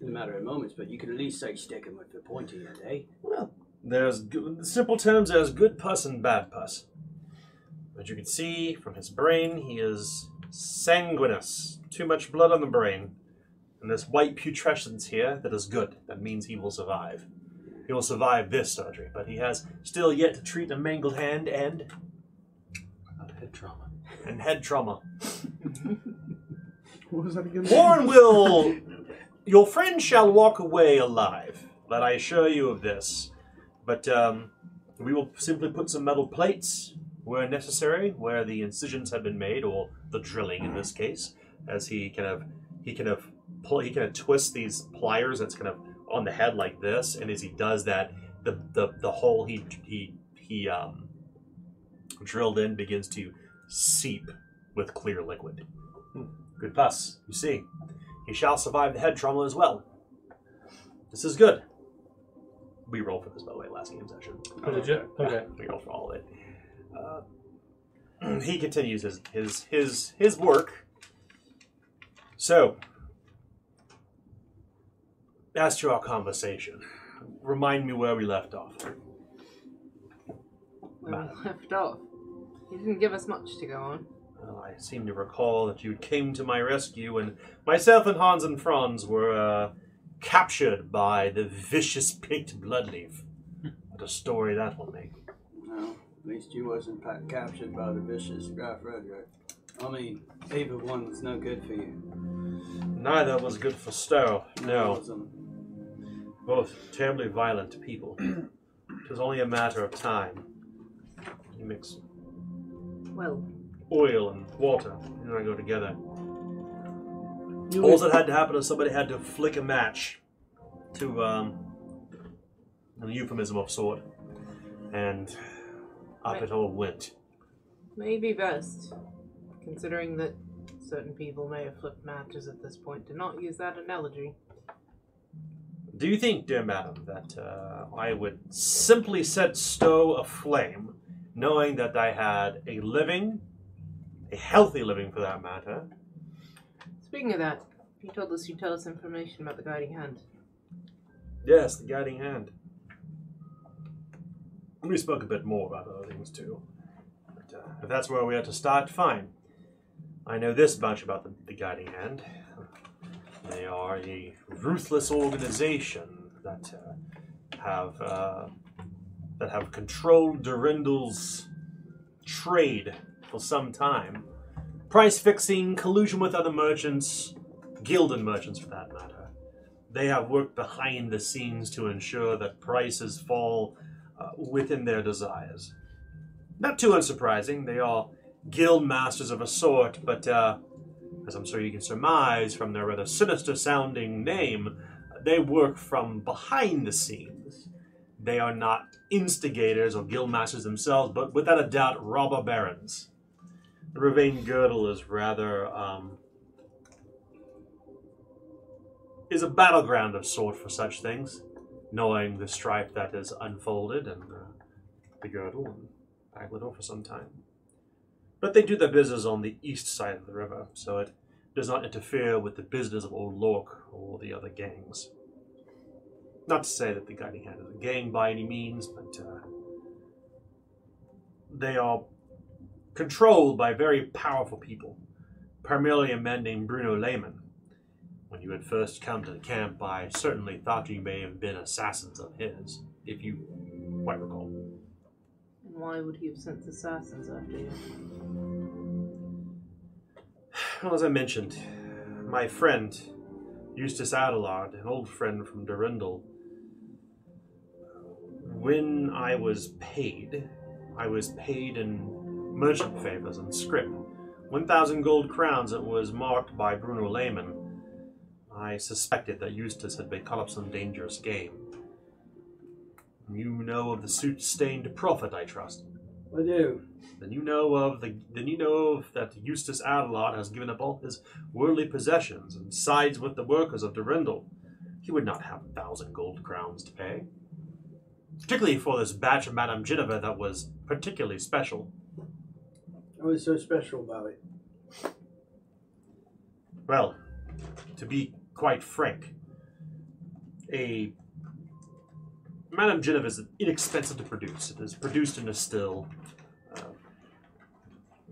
in a matter of moments, but you can at least say stick 'em with the pointy end, eh? Well, There's, g- simple terms, there's good pus and bad pus. As you can see from his brain, he is sanguinous. Too much blood on the brain. And this white putrescence here that is good. That means he will survive. He will survive this surgery, but he has still yet to treat a mangled hand and Head trauma. and head trauma. What was that again? Warren will. Your friend shall walk away alive. Let I assure you of this. But um, we will simply put some metal plates where necessary, where the incisions have been made, or the drilling in this case, as he kind of he kind of pull, he kind of twists these pliers that's kind of on the head like this, and as he does that, the the, the hole he he he um drilled in begins to seep with clear liquid. Good pus, you see. He shall survive the head trauma as well. This is good. We rolled for this, by the way, last game session. Oh, did you? Okay. We rolled for all of it. Uh, he continues his, his his his work. So, as to our conversation, remind me where we left off. Where we left off. He didn't give us much to go on. Well, I seem to recall that you came to my rescue and myself and Hans and Franz were uh, captured by the vicious picked bloodleaf. What a story that will make. No, at least you wasn't pa- captured by the vicious Graf Redrick. I mean, either one was no good for you. Neither was good for Stowe. No, wasn't. both terribly violent people. it was only a matter of time. You mix Well, oil and water, and they go together. All that had to happen is somebody had to flick a match to um, a euphemism of sort, and up it all went. maybe best, considering that certain people may have flipped matches at this point, to not use that analogy. Do you think, dear madam, that uh, I would simply set Stowe aflame, knowing that I had a living, a healthy living for that matter? Speaking of that, you told us you'd tell us information about the guiding hand. Yes, the guiding hand. We spoke a bit more about other things too. But, uh, if that's where we have to start, fine. I know this much about the, the guiding hand. They are a ruthless organization that uh, have uh, that have controlled Durindal's trade for some time. Price fixing, collusion with other merchants, Gildan merchants for that matter. They have worked behind the scenes to ensure that prices fall uh, within their desires. Not too unsurprising, they are guild masters of a sort, but uh, as I'm sure you can surmise from their rather sinister sounding name, they work from behind the scenes. They are not instigators or guild masters themselves, but without a doubt, robber barons. The Ravine Girdle is rather um, is a battleground of sort for such things, knowing the strife that is unfolded and uh, the girdle and Baglador for some time. But they do their business on the east side of the river, so it does not interfere with the business of Old Lork or the other gangs. Not to say that the Guiding Hand is a gang by any means, but uh, they are controlled by very powerful people, primarily a man named Bruno Lehman. When you had first come to the camp, I certainly thought you may have been assassins of his, if you quite recall. And why would he have sent assassins after you? Well, as I mentioned, my friend, Eustace Adelard, an old friend from Durindal, when I was paid, I was paid in merchant favors and scrip. 1,000 gold crowns it was marked by Bruno Lehman. I suspected that Eustace had been caught up some dangerous game. You know of the soot-stained prophet, I trust. I do. Then you know of the then you know of that Eustace Adelard has given up all his worldly possessions and sides with the workers of Durindal. He would not have a thousand gold crowns to pay. Particularly for this batch of Madame Geneva that was particularly special. What was so special about it? Well, to be quite frank, a Madame Geneva is inexpensive to produce. It is produced in a still, uh,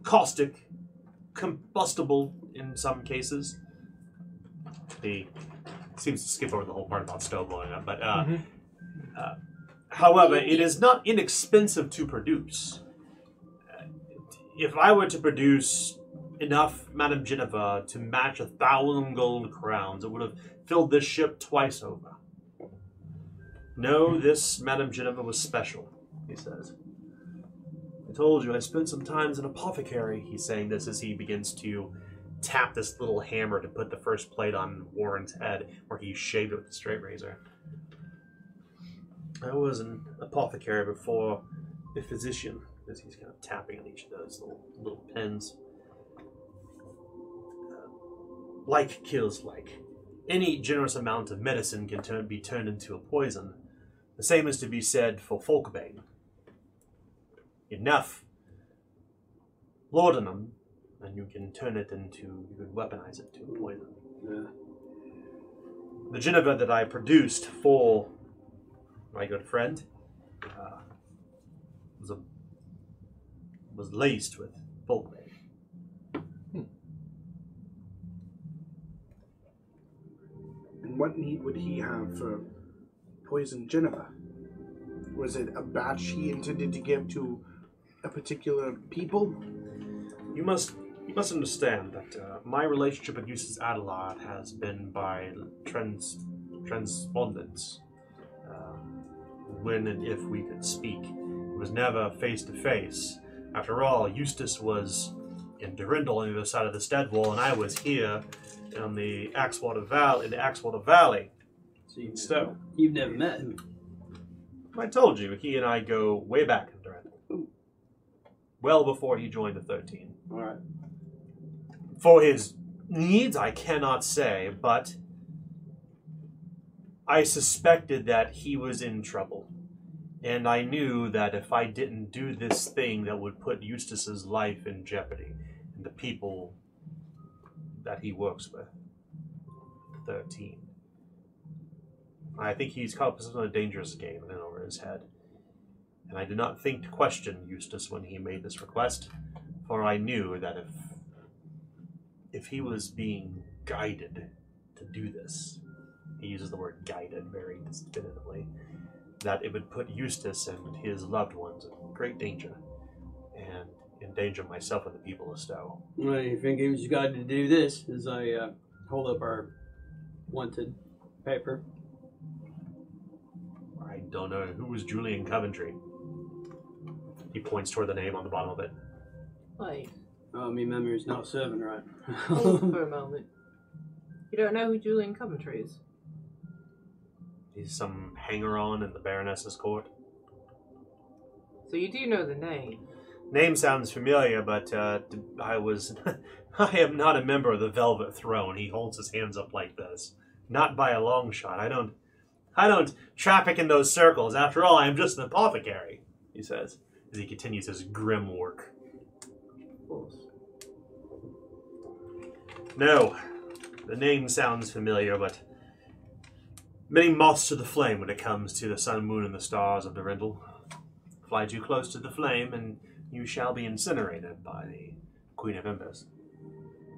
caustic, combustible in some cases. He seems to skip over the whole part about stove blowing up, but uh, Mhm. uh, however, it is not inexpensive to produce. Uh, If I were to produce enough Madame Geneva to match a thousand gold crowns, it would have filled this ship twice over. No, this Madame Geneva was special, he says. I told you I spent some time as an apothecary, he's saying this as he begins to tap this little hammer to put the first plate on Warren's head, where he shaved it with a straight razor. I was an apothecary before a physician, as he's kind of tapping on each of those little, little pins. Like kills like. Any generous amount of medicine can turn, be turned into a poison. The same is to be said for Folkbane. Enough laudanum, and you can turn it into, you can weaponize it to a poison. Yeah. The Geneva that I produced for my good friend uh, was a, was laced with Folkbane. And what need would he have for poison Geneva? Was it a batch he intended to give to a particular people? You must you must understand that uh, my relationship with Eustace Adelard has been by trans transpondence. Uh, when and if we could speak, it was never face to face. After all, Eustace was in Durindal on the other side of the stead wall, and I was here on the Axewater Valley in the Axewater Valley. So you've, So you've never met him. I told you, he and I go way back in Durindal. Well before he joined the Thirteen. All right. For his needs, I cannot say, but I suspected that he was in trouble. And I knew that if I didn't do this thing that would put Eustace's life in jeopardy the people that he works with, 13. I think he's caught up in a dangerous game in over his head. And I did not think to question Eustace when he made this request, for I knew that if if he was being guided to do this, he uses the word guided very definitively, that it would put Eustace and his loved ones in great danger, and endanger myself and the people of Stowe. Well, you think he was guided to do this as I uh, hold up our wanted paper? I don't know who was Julian Coventry. He points toward the name on the bottom of it. Wait, Oh, my memory's not serving right. hold for a moment. You don't know who Julian Coventry is? He's some hanger-on in the Baroness's court. So you do know the name. Name sounds familiar, but uh, I was. I am not a member of the Velvet Throne. He holds his hands up like this. Not by a long shot. I don't. I don't traffic in those circles. After all, I am just an apothecary. He says as he continues his grim work. No, the name sounds familiar, but many moths to the flame when it comes to the sun, moon, and the stars of the Durindal. Fly too close to the flame, and you shall be incinerated by the Queen of Embers.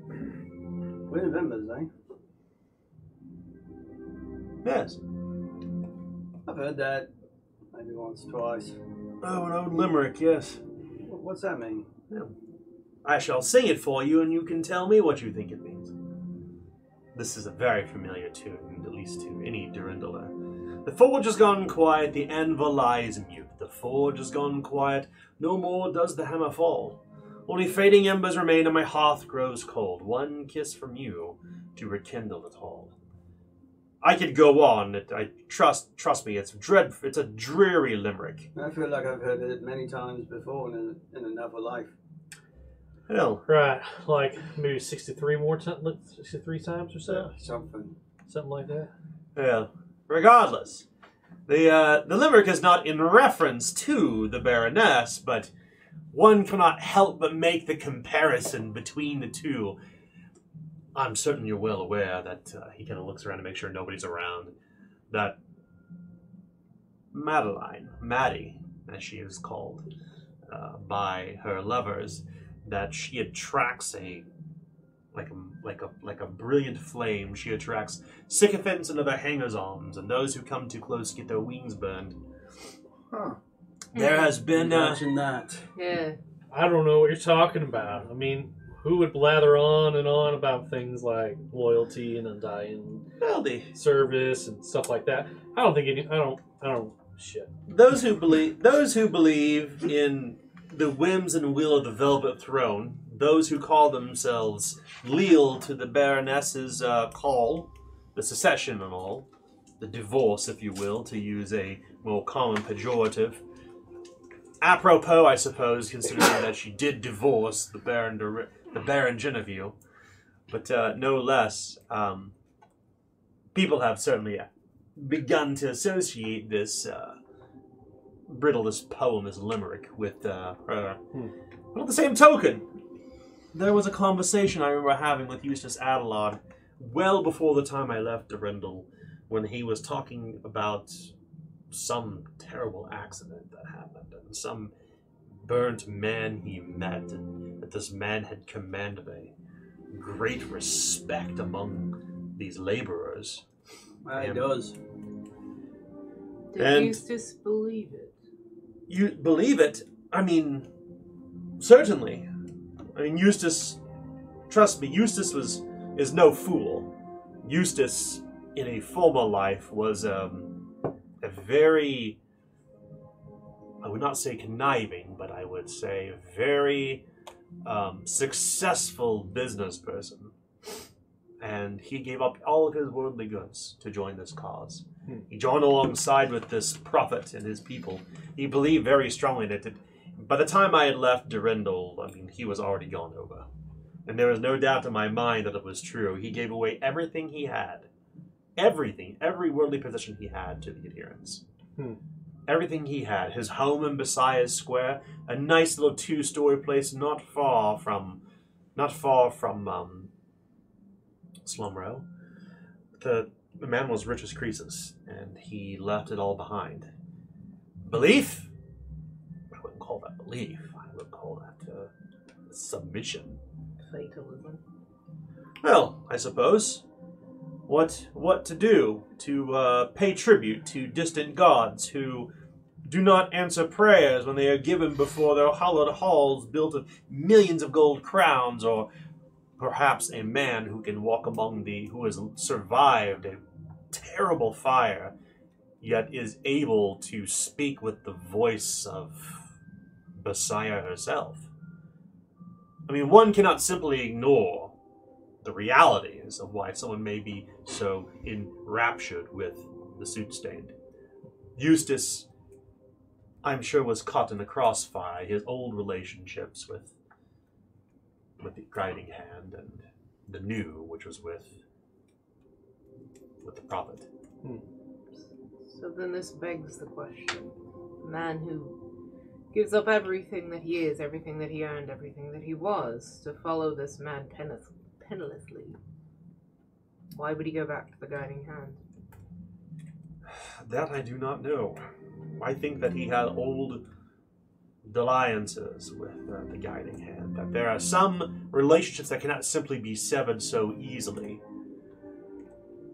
Queen of Embers, eh? Yes. I've heard that maybe once, twice. Oh, an old limerick, yes. What's that mean? I shall sing it for you, and you can tell me what you think it means. This is a very familiar tune, at least to any Durindaler. The forge has gone quiet, the anvil lies mute. The forge has gone quiet, no more does the hammer fall. Only fading embers remain, and my hearth grows cold. One kiss from you to rekindle it all. I could go on. It, I trust, trust me. It's dread. It's a dreary limerick. I feel like I've heard it many times before in, a, in another life. Hell, Right, like maybe sixty-three more times, sixty-three times or so, Something. something like that. yeah. regardless, the uh, the limerick is not in reference to the Baroness, but one cannot help but make the comparison between the two. I'm certain you're well aware that uh, he kind of looks around to make sure nobody's around. That Madeline, Maddie, as she is called uh, by her lovers, that she attracts a like a like a like a brilliant flame. She attracts sycophants and other hangers-ons, and those who come too close get their wings burned. Huh. There has been uh, Imagine that. Yeah. I don't know what you're talking about. I mean, who would blather on and on about things like loyalty and undying well, the, service and stuff like that? I don't think any. I don't. I don't. Shit. those who believe those who believe in the whims and will of the Velvet Throne, those who call themselves leal to the Baroness's uh, call, the secession and all, the divorce, if you will, to use a more common pejorative. Apropos, I suppose, considering that she did divorce the Baron, de, the Baron Genevieve, but uh, no less, um, people have certainly begun to associate this. Uh, brittle this poem, this limerick, with uh, her. Hmm. But at the same token, there was a conversation I remember having with Eustace Adelard well before the time I left Durindal, when he was talking about some terrible accident that happened and some burnt man he met, and that this man had commanded a great respect among these laborers. It Yeah. does. Did And- Eustace believe it? you believe it i mean certainly i mean eustace trust me eustace was is no fool. Eustace in a former life was um, a very i would not say conniving but i would say very um, successful business person and he gave up all of his worldly goods to join this cause. He joined alongside with this prophet and his people. He believed very strongly that it, by the time I had left Durindal, I mean, he was already gone over. And there was no doubt in my mind that it was true. He gave away everything he had. Everything, every worldly possession he had to the adherents. Hmm. Everything he had. His home in Besias Square, a nice little two-story place not far from, not far from um, Slum Row. The, the man was rich as Croesus, and he left it all behind belief call that belief. I would call that uh, submission. Fatalism. well i suppose. What what to do to uh, pay tribute to distant gods who do not answer prayers when they are given before their hallowed halls built of millions of gold crowns or perhaps a man who can walk among the who has survived a terrible fire yet is able to speak with the voice of Messiah herself. I mean, one cannot simply ignore the realities of why someone may be so enraptured with the soot stained. Eustace, I'm sure, was caught in the crossfire. His old relationships with with the guiding hand and the new, which was with with the prophet. Hmm. So then this begs the question. Man who gives up everything that he is, everything that he earned, everything that he was, to follow this man penniless, pennilessly. Why would he go back to the guiding hand? That I do not know. I think that he had old alliances with uh, the guiding hand. That there are some relationships that cannot simply be severed so easily.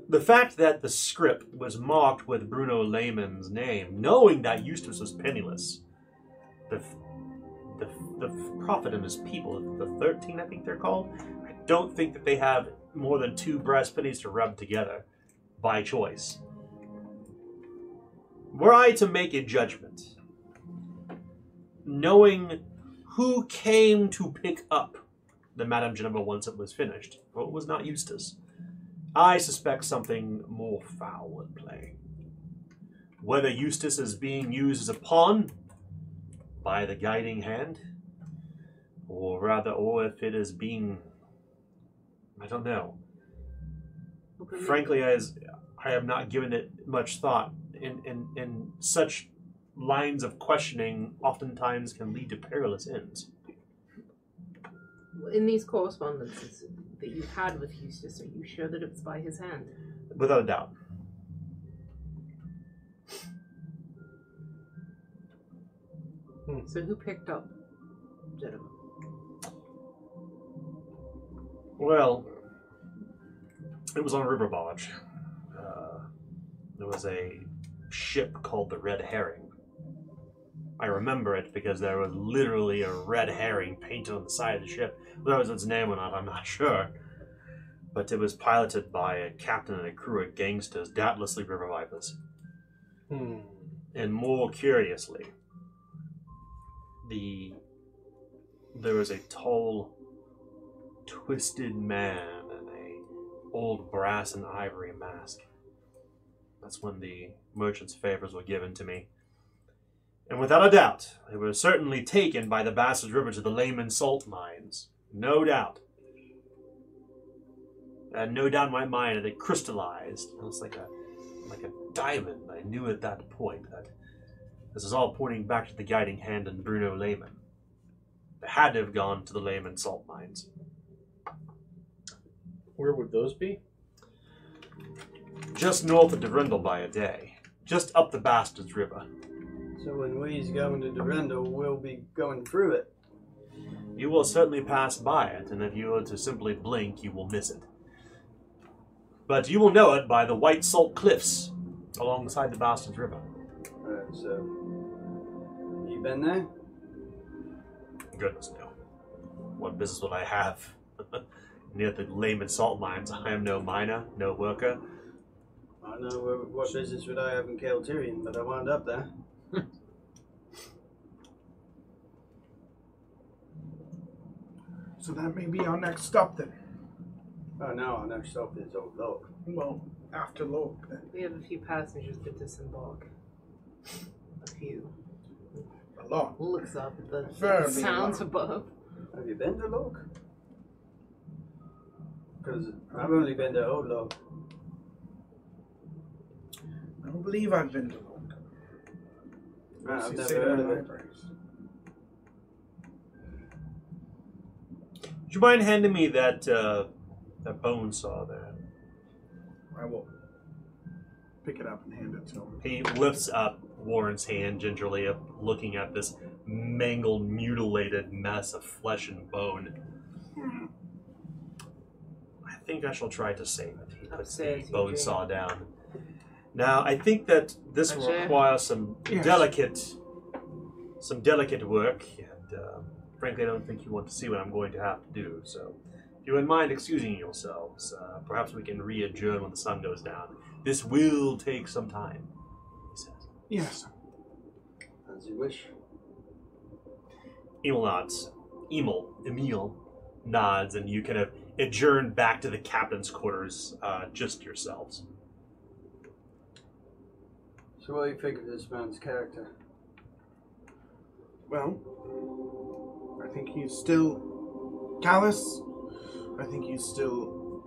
The fact that the scrip was marked with Bruno Lehman's name, knowing that Eustace was penniless, the, the, the prophet and his people, the 13, I think they're called, I don't think that they have more than two brass pennies to rub together by choice. Were I to make a judgment, knowing who came to pick up the Madame Geneva once it was finished, for it was not Eustace, I suspect something more foul in play. Whether Eustace is being used as a pawn by the guiding hand, or rather, or if it is being. I don't know. Frankly, as I have not given it much thought, and, and, and such lines of questioning oftentimes can lead to perilous ends. In these correspondences that you've had with Eustace, are you sure that it was by his hand? Without a doubt. So who picked up Jeddah? Well, it was on River Barge. Uh, there was a ship called the Red Herring. I remember it because there was literally a red herring painted on the side of the ship. Whether that was its name or not, I'm not sure. But it was piloted by a captain and a crew of gangsters, doubtlessly River Vipers. Hmm. And more curiously, the there was a tall, twisted man in a old brass and ivory mask. That's when the merchant's favors were given to me. And without a doubt, they were certainly taken by the Bastards River to the Lehman salt mines. No doubt. And no doubt in my mind that they crystallized. It was like a like a diamond. I knew at that point that this is all pointing back to the guiding hand and Bruno Lehman. They had to have gone to the Lehman salt mines. Where would those be? Just north of Durindal by a day. Just up the Bastards River. So when we's going to Durindal, we'll be going through it. You will certainly pass by it, and if you were to simply blink, you will miss it. But you will know it by the white salt cliffs alongside the Bastards River. Alright, so you been there? Goodness no. What business would I have? Near the Lehman salt mines, I am no miner, no worker. I know what, what business would I have in Kaltirian, but I wound up there. So that may be our next stop then. Oh no, our next stop is Old Lork. Well, after Lork then. We have a few passengers to disembark. A few. A lot. Looks up at the Very sounds well. above. Have you been to Lork? Because I've only been to Old Lork. I don't believe I've been to Lork. Right, I've You never say heard of it. libraries. Would you mind handing me that uh, that bone saw there? I will pick it up and hand it to him. He lifts up Warren's hand gingerly, up, looking at this mangled, mutilated mess of flesh and bone. I think I shall try to save it. He puts the Upstairs, bone Eugene. saw down. Now, I think that this will Roger? require some Yes. delicate, some delicate work, and uh, frankly, I don't think you want to see what I'm going to have to do. So, if you wouldn't mind excusing yourselves, uh, perhaps we can re-adjourn when the sun goes down. This will take some time, he says. Yes. As you wish. Emil nods. Emil, Emil nods, and you kind of adjourn back to the captain's quarters, uh, just yourselves. So what do you think of this man's character? Well, I think he's still callous. I think he's still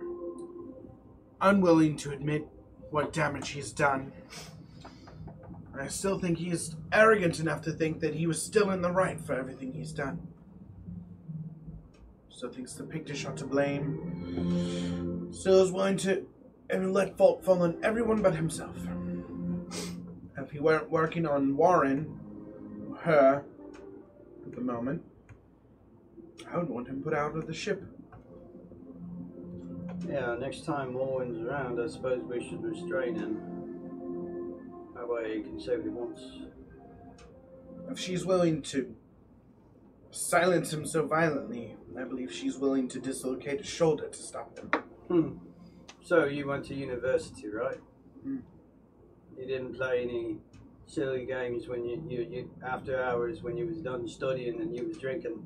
unwilling to admit what damage he's done. I still think he's arrogant enough to think that he was still in the right for everything he's done. Still thinks the Pictish are to blame. Still is willing to and let fault fall on everyone but himself. If he weren't working on Warren, her, at the moment, I would want him put out of the ship. Yeah, next time Warren's around, I suppose we should restrain him. Way he can say what he wants. If she's willing to silence him so violently, I believe she's willing to dislocate a shoulder to stop him. Hmm. So you went to university, right? Hmm. You didn't play any silly games when you, you, you after hours when you was done studying and you was drinking.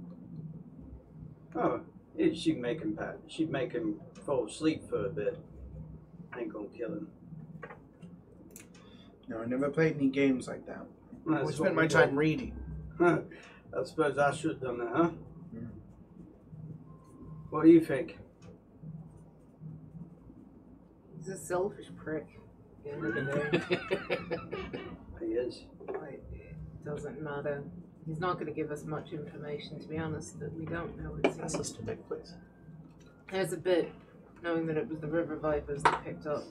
Oh, it, she'd make him pat. She'd make him fall asleep for a bit. Ain't gonna kill him. No, I never played any games like that. I That's always what spent my we time reading. I suppose I should have done that, huh? Hmm. What do you think? He's a selfish prick. At the end of the day. He is. Like, it doesn't matter. He's not going to give us much information, to be honest, that we don't know. It Ask seems. us to make place. There's a bit, knowing that it was the River Vipers that picked up.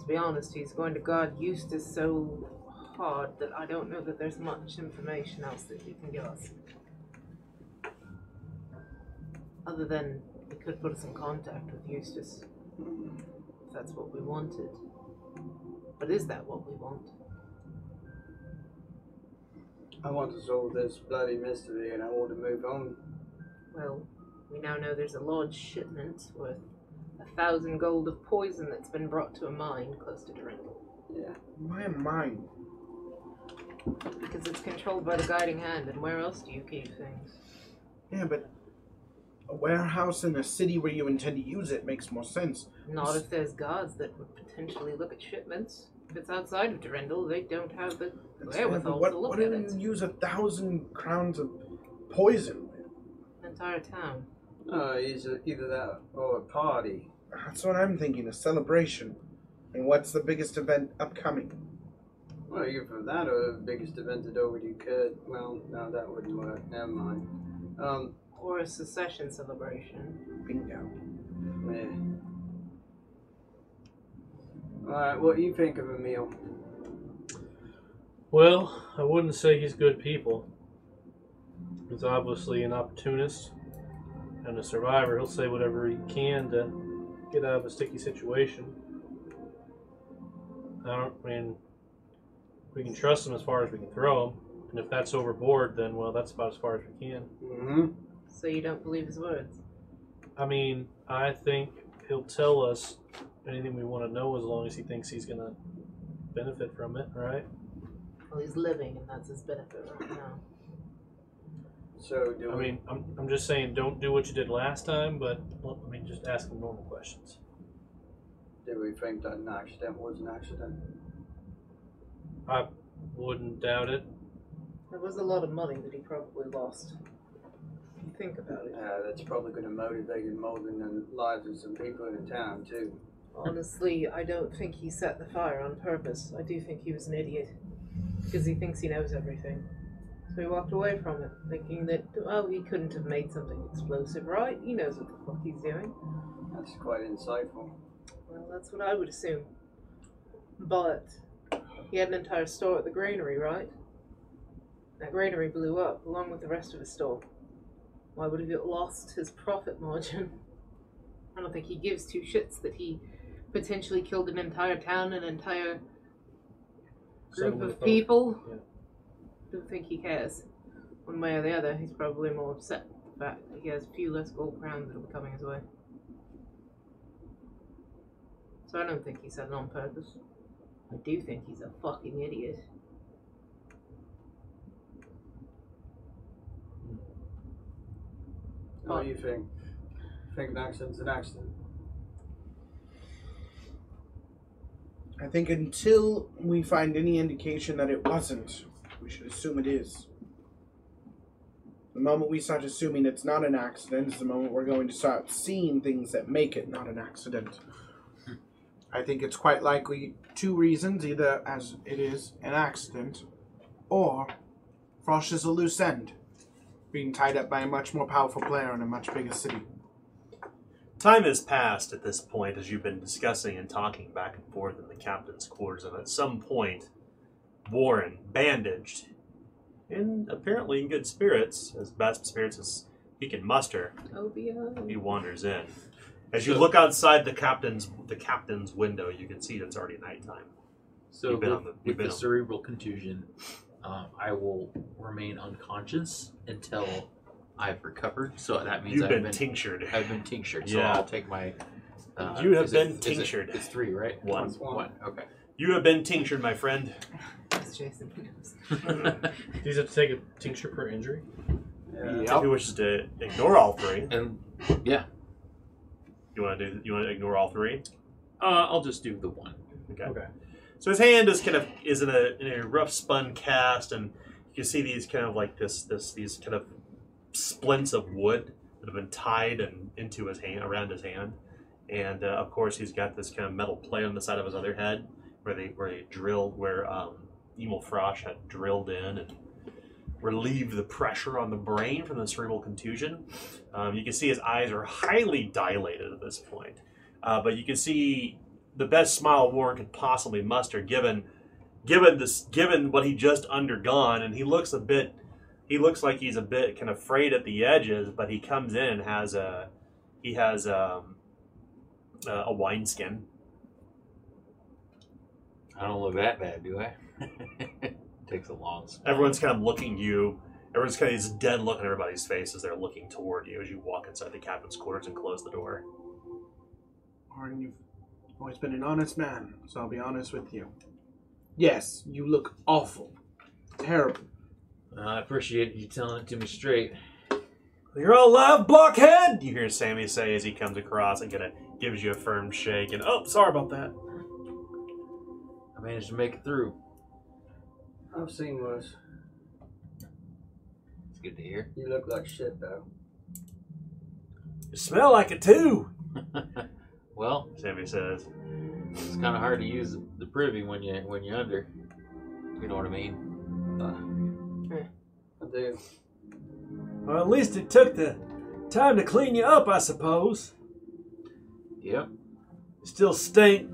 To be honest, he's going to guard Eustace so hard that I don't know that there's much information else that he can give us. Other than he could put us in contact with Eustace, if that's what we wanted. But is that what we want? I want to solve this bloody mystery and I want to move on. Well, we now know there's a large shipment worth thousand gold of poison that's been brought to a mine close to Durindal. Yeah. Why am mine? Because it's controlled by the guiding hand, and where else do you keep things? Yeah, but a warehouse in a city where you intend to use it makes more sense. Not if there's guards that would potentially look at shipments. If it's outside of Durindal, they don't have the That's wherewithal what, to look what at do it. you use a thousand crowns of poison? An entire town. Uh, either, either that or a party. That's what I'm thinking, a celebration. And what's the biggest event upcoming? Well, either for that or the biggest event that already occurred. Well, no, that wouldn't work. Never mind. Um, Or a secession celebration. Bingo. yeah. Alright, what do you think of Emil? Well, I wouldn't say he's good people. He's obviously an opportunist and a survivor. He'll say whatever he can to get out of a sticky situation. I don't I mean we can trust him as far as we can throw him. And if that's overboard, then well, that's about as far as we can. Mm-hmm. So you don't believe his words? I mean, I think he'll tell us anything we want to know as long as he thinks he's gonna benefit from it, right? Well, he's living, and that's his benefit right now. So, do I we... mean, I'm, I'm just saying, don't do what you did last time, but well, I mean, just ask him normal questions. Do we think that an accident was an accident? I wouldn't doubt it. There was a lot of money that he probably lost. If you think about it. Uh, that's probably going to motivate him more than the lives of some people in the town, too. Honestly, I don't think he set the fire on purpose. I do think he was an idiot. Because he thinks he knows everything. So he walked away from it, thinking that, well, he couldn't have made something explosive, right? He knows what the fuck he's doing. That's quite insightful. Well, that's what I would assume. But he had an entire store at the granary, right? That granary blew up along with the rest of his store. Why would he have lost his profit margin? I don't think he gives two shits that he potentially killed an entire town, an entire group Settlement of people. Yeah. Don't think he cares. One way or the other, he's probably more upset with the fact that he has a few less gold crowns that will be coming his way. So I don't think he said it on purpose. I do think he's a fucking idiot. What do you think? Think an accident's an accident? I think until we find any indication that it wasn't, we should assume it is. The moment we start assuming it's not an accident is the moment we're going to start seeing things that make it not an accident. I think it's quite likely two reasons either as it is an accident, or Frosch is a loose end, being tied up by a much more powerful player in a much bigger city. Time has passed at this point as you've been discussing and talking back and forth in the captain's quarters, and at some point, Warren, bandaged, and apparently in good spirits, as best spirits as he can muster, Obia. he wanders in. As you So- look outside the captain's the captain's window, you can see that it's already nighttime. So You've been with, on the- you've with been the on- cerebral contusion, um, I will remain unconscious until I've recovered. So that means You've I've been, been tinctured. I've been tinctured. So Yeah. I'll take my. Uh, You have is been it- is it- tinctured. it's three, right? One. One. One. Okay. You have been tinctured, my friend. That's Jason. He knows. These have to take a tincture per injury. Yeah. If he wishes to ignore all three, and yeah, you want to do. You want to ignore all three. uh, I'll just do the one. Okay. Okay. So his hand is kind of is in a in a rough spun cast, and you can see these kind of like this this these kind of splints of wood that have been tied and into his hand around his hand, and uh, of course he's got this kind of metal plate on the side of his other head where they where they drilled where um, Emil Frosch had drilled in and relieved the pressure on the brain from the cerebral contusion. Um, you can see his eyes are highly dilated at this point, uh, but you can see the best smile Warren could possibly muster, given given this, given what he just undergone, and he looks a bit. He looks like he's a bit kind of frayed at the edges, but he comes in and has a he has um, a, a wineskin. I don't look that bad, do I? Takes a long spell. Everyone's kind of looking you. Everyone's kind of this dead look on everybody's face as they're looking toward you as you walk inside the captain's quarters and close the door. Arden, you've always been an honest man, so I'll be honest with you. Yes, you look awful. Terrible. I appreciate you telling it to me straight. You're all alive, blockhead! You hear Sammy say as he comes across and kind of gives you a firm shake. And oh, sorry about that. I managed to make it through. I've seen worse. It's good to hear. You look like shit though. You smell like it too. well, Sammy says. it's kind of hard to use the privy when you when you're under. You know what I mean? Uh, I do. Well, at least it took the time to clean you up, I suppose. Yep. You still stink.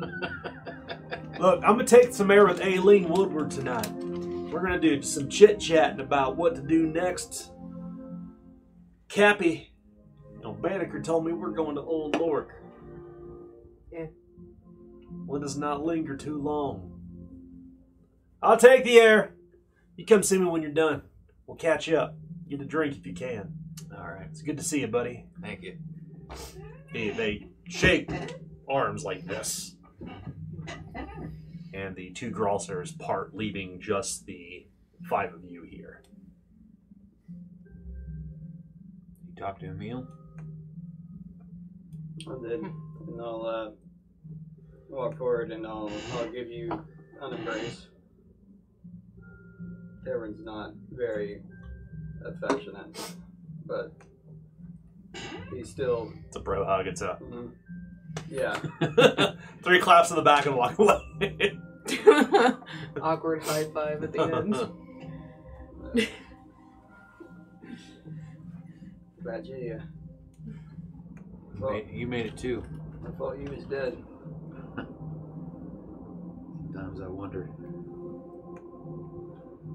Look, I'm gonna take some air with Aileen Woodward tonight. We're gonna do some chit chatting about what to do next. Cappy, you know, Banneker told me we're going to Old Lork. Yeah. Let us not linger too long. I'll take the air. You come see me when you're done. We'll catch up. Get a drink if you can. All right. It's good to see you, buddy. Thank you. They, they shake arms like this. And the two Gralsers part, leaving just the five of you here. You talk to Emil? I did. And I'll uh, walk forward and I'll I'll give you an embrace. Cameron's not very affectionate, but he's still It's a bro hug. It's a mhm. yeah. three claps in the back and walk away. Awkward high five at the end. Glad you. You Well, made, you made it too. I thought you was dead. Sometimes I wonder.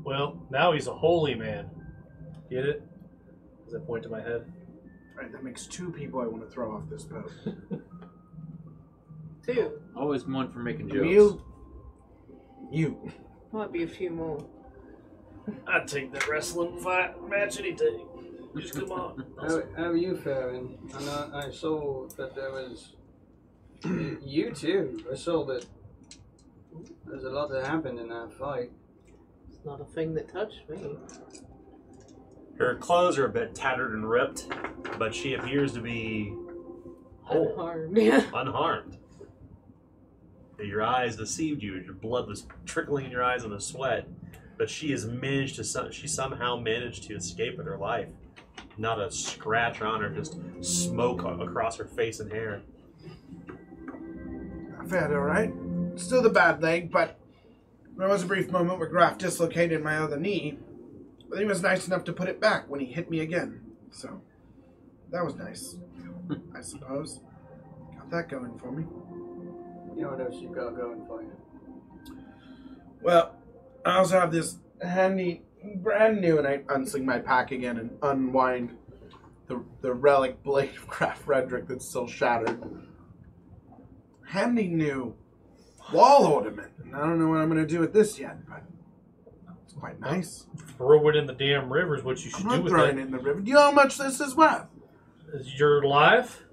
Well, now he's a holy man. Get it? Does that point to my head? Right, that makes two people I want to throw off this boat. Two. Always one for making jokes. Emil, you. Might be a few more. I'd take that wrestling fight match any day. Just come on. How, how are you faring? And I, I saw that there was you too. I saw that there's a lot that happened in that fight. It's not a thing that touched me. Her clothes are a bit tattered and ripped, but she appears to be whole, Unharmed. Yeah. unharmed. Your eyes deceived you. Your blood was trickling in your eyes in the sweat, but she has managed to. She somehow managed to escape with her life. Not a scratch on her, just smoke across her face and hair. I fared all right. Still the bad leg, but there was a brief moment where Graf dislocated my other knee. But he was nice enough to put it back when he hit me again. So that was nice, I suppose. Got that going for me. You know what else you got going for you? Well, I also have this handy, brand new, and I unsling my pack again and unwind the the relic blade of Graf Frederick that's still shattered. Handy new wall ornament. And I don't know what I'm going to do with this yet, but it's quite nice. Throw it in the damn river is what you should I'm do not with throwing it. it in the river. Do you know how much this is worth? Is Your life?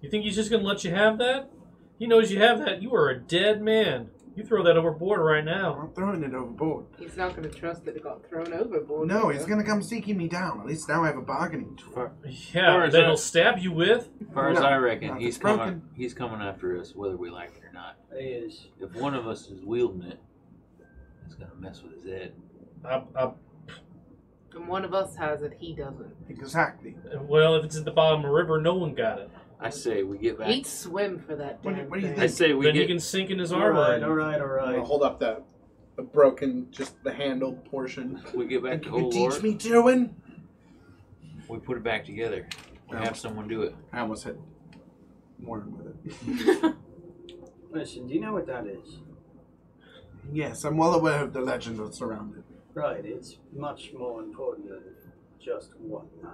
You think he's just gonna let you have that? He knows you have that. You are a dead man. You throw that overboard right now. I'm throwing it overboard. He's not going to trust that it got thrown overboard. No, he's going to come seeking me down. At least now I have a bargaining tool. Far, Yeah, Or is that that- he'll stab you with. As far as No, I reckon, no, he's coming. broken. He's coming after us, whether we like it or not. He is. If one of us is wielding it, it's gonna mess with his head. I, I, And one of us has it, he doesn't. Exactly. well, if it's at the bottom of a river, no one got it. I say we get back. He'd swim for that What do- damn what do you thing. I say we then he get. can sink in his All armor. right, all right, all I'm gonna hold up the, the broken, just the handle portion. We get back Think to you could Old teach Lord. me, Tywin? We put it back together. We Yeah. have someone do it. I almost hit Warren with it. Listen, do you know what that is? Yes, I'm well aware of the legend that's around it. Right, it's much more important than just one man.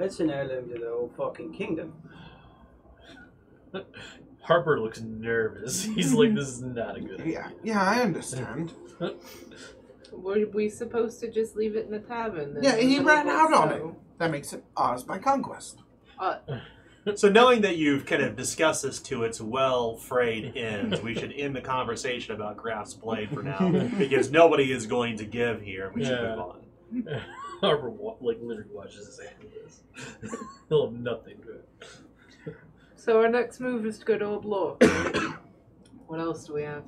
It's an heirloom to the whole fucking kingdom. Harper looks nervous. He's like, this is not a good idea. Yeah, yeah, I understand. Were we supposed to just leave it in the tavern? then? Yeah, he ran out on so- That makes it ours by conquest. Uh. So, knowing that you've kind of discussed this to its well frayed ends, we should end the conversation about Graf's Blade for now because nobody is going to give here, and we should Yeah. move on. Harper wa- like literally watches his hand with this. He'll have nothing to it. So our next move is to go to Old Lork. what else do we have?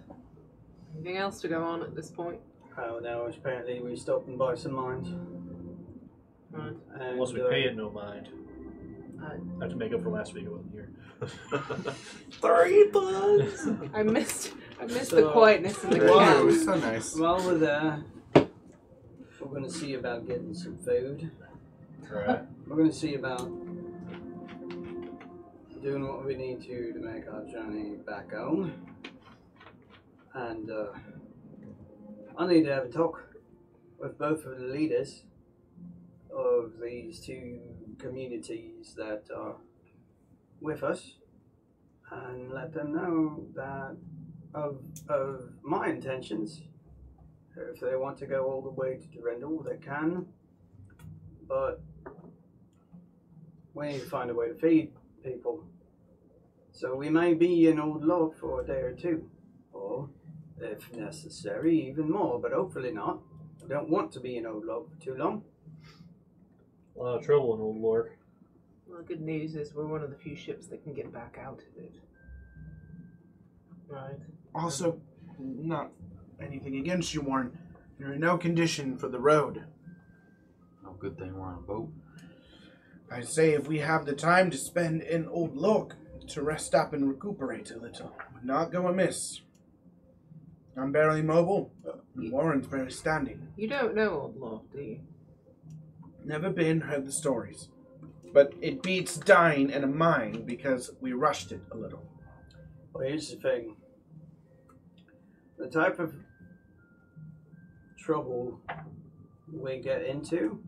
Anything else to go on at this point? Oh, now apparently we stopped and buy some mines. Right. And, Unless we uh, pay it no mind. Uh, I have to make up for last week I wasn't here. Three bucks. I missed. I missed So- the quietness in the Wow. It was so nice. While we're there, we're going to see about getting some food. Alright. We're going to see about doing what we need to to make our journey back home. And uh, I need to have a talk with both of the leaders of these two communities that are with us and let them know that of, of my intentions. If they want to go all the way to Durindal, they can. But we need to find a way to feed people. So we may be in Old Lork for a day or two, or if necessary, even more, but hopefully not. I don't want to be in Old Lork for too long. A lot of trouble in Old Lork. Well, the good news is we're one of the few ships that can get back out of it. Right. Also, not anything against you, Warren. You're in no condition for the road. No good thing we're on a boat. I say if we have the time to spend in Old Lork to rest up and recuperate a little, would not go amiss. I'm barely mobile. but Warren's barely standing. You don't know Old Lork, do you? Never been, heard the stories. But it beats dying in a mine because we rushed it a little. Well, here's the thing the type of trouble we get into,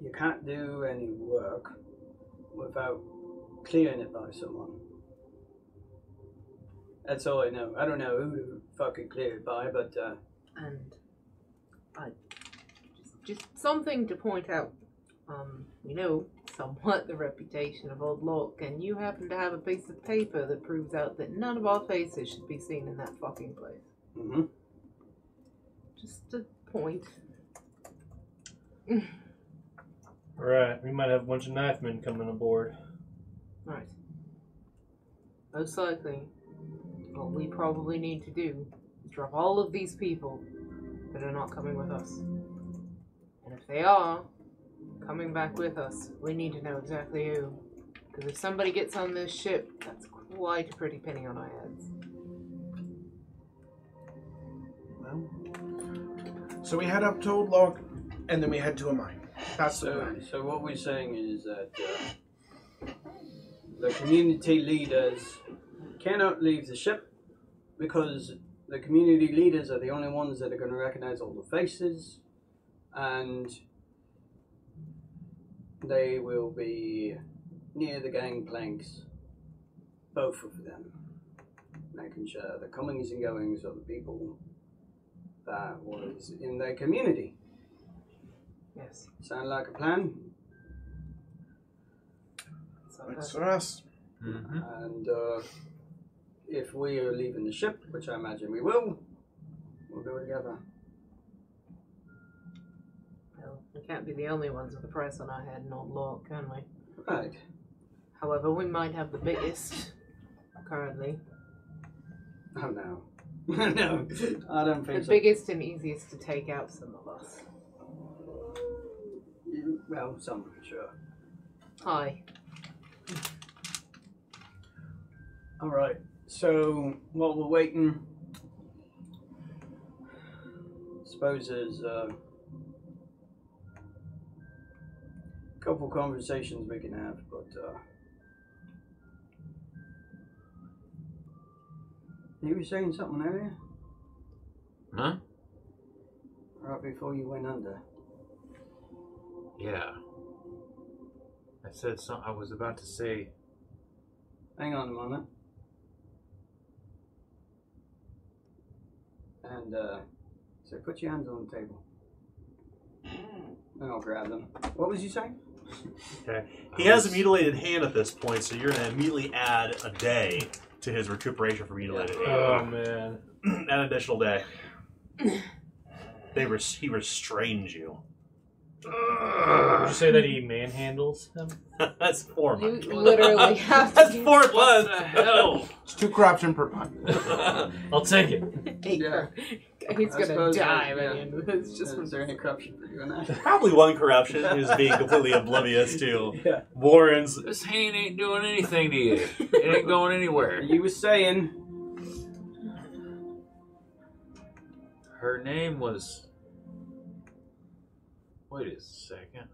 you can't do any work without clearing it by someone. That's all I know. I don't know who to fucking clear it by, but uh, And I just, something to point out. Um, we know somewhat the reputation of Old Lork, and you happen to have a piece of paper that proves out that none of our faces should be seen in that fucking place. Mhm. Just a point. Alright, we might have a bunch of knife men coming aboard. Right. Most likely, what we probably need to do is drop all of these people that are not coming with us. And if they are coming back with us, we need to know exactly who. Because if somebody gets on this ship, that's quite a pretty penny on our heads. So we head up to Old Lork, and then we head to a mine. That's the So, plan. so what we're saying is that uh, the community leaders cannot leave the ship because the community leaders are the only ones that are going to recognize all the faces, and they will be near the gangplanks, both of them, making sure the comings and goings of the people that was in their community. Yes. Sound like a plan? So Works for us. Mm-hmm. And uh, if we are leaving the ship, which I imagine we will, we'll go together. well, we can't be the only ones with a price on our head in Old Lork, can we? Right. However, we might have the biggest currently. Oh no. no, I don't The think so. biggest and easiest to take out some of us. Well, some, sure. Hi. All right. So while we're waiting, I suppose there's uh, a couple conversations we can have, but uh, You were saying something earlier, Huh? right before you went under. Yeah. I said some. I was about to say. Hang on a moment. And uh, so put your hands on the table. And I'll grab them. What was you saying? Okay. He has a mutilated hand at this point, so you're going to immediately add a day to his recuperation for mutilated Oh man. An additional day. They res- he restrains you. Would you say that he manhandles him? That's four You months. literally have That's to four What months. hell? It's two corruption per punt. I'll take it. Yeah. He's I gonna suppose, die by yeah. the end of this. Just Is from there any corruption for you doing that? Probably one corruption is being completely oblivious to Yeah. Warren's. This hand ain't doing anything to you. It ain't going anywhere. You were saying. Her name was. Wait a second.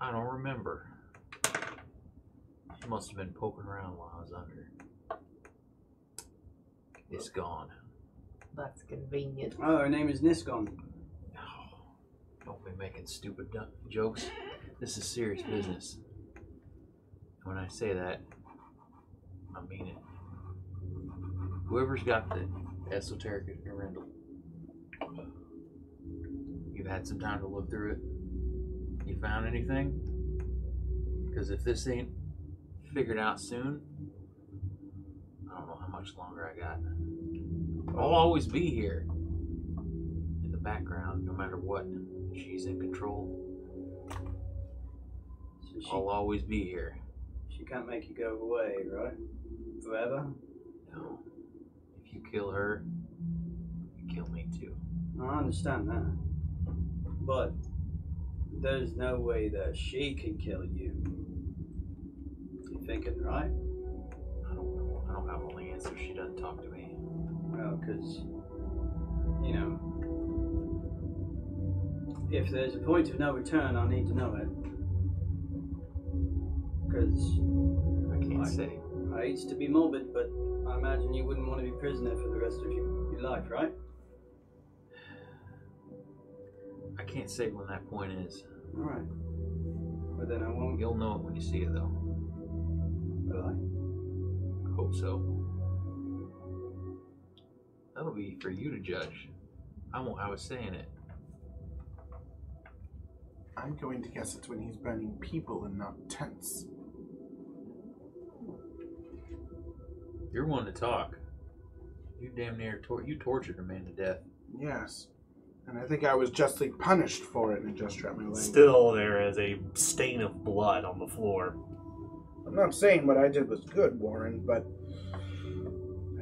I don't remember. She must have been poking around while I was under. It's gone. That's convenient. Oh, her name is Nisgon. No. Don't be making stupid du- jokes. This is serious business. When I say that, I mean it. Whoever's got the esoteric Arendelle, you've had some time to look through it. You found anything? Because if this ain't figured out soon, I don't know how much longer I got. I'll always be here in the background, no matter what. She's in control. So she, I'll always be here. she can't make you go away, right? Forever? No. If you kill her, you kill me too. I understand that. But there's no way that she can kill you. You thinking, right? I don't know. I don't have all the answers. She doesn't talk to me. Well, because, you know, if there's a point of no return, I need to know it. Because I can't Right. say. I hate to be morbid, but I imagine you wouldn't want to be prisoner for the rest of your, your life, right? I can't say when that point is. Alright. But then I won't. You'll know it when you see it, though. Will I? Hope so. That'll be for you to judge. I won't have a say in it. I'm going to guess it's when he's burning people and not tents. You're one to talk. You damn near tor- you tortured a man to death. Yes. And I think I was justly punished for it and just dropped my language. Still, there is a stain of blood on the floor. I'm not saying what I did was good, Warren, but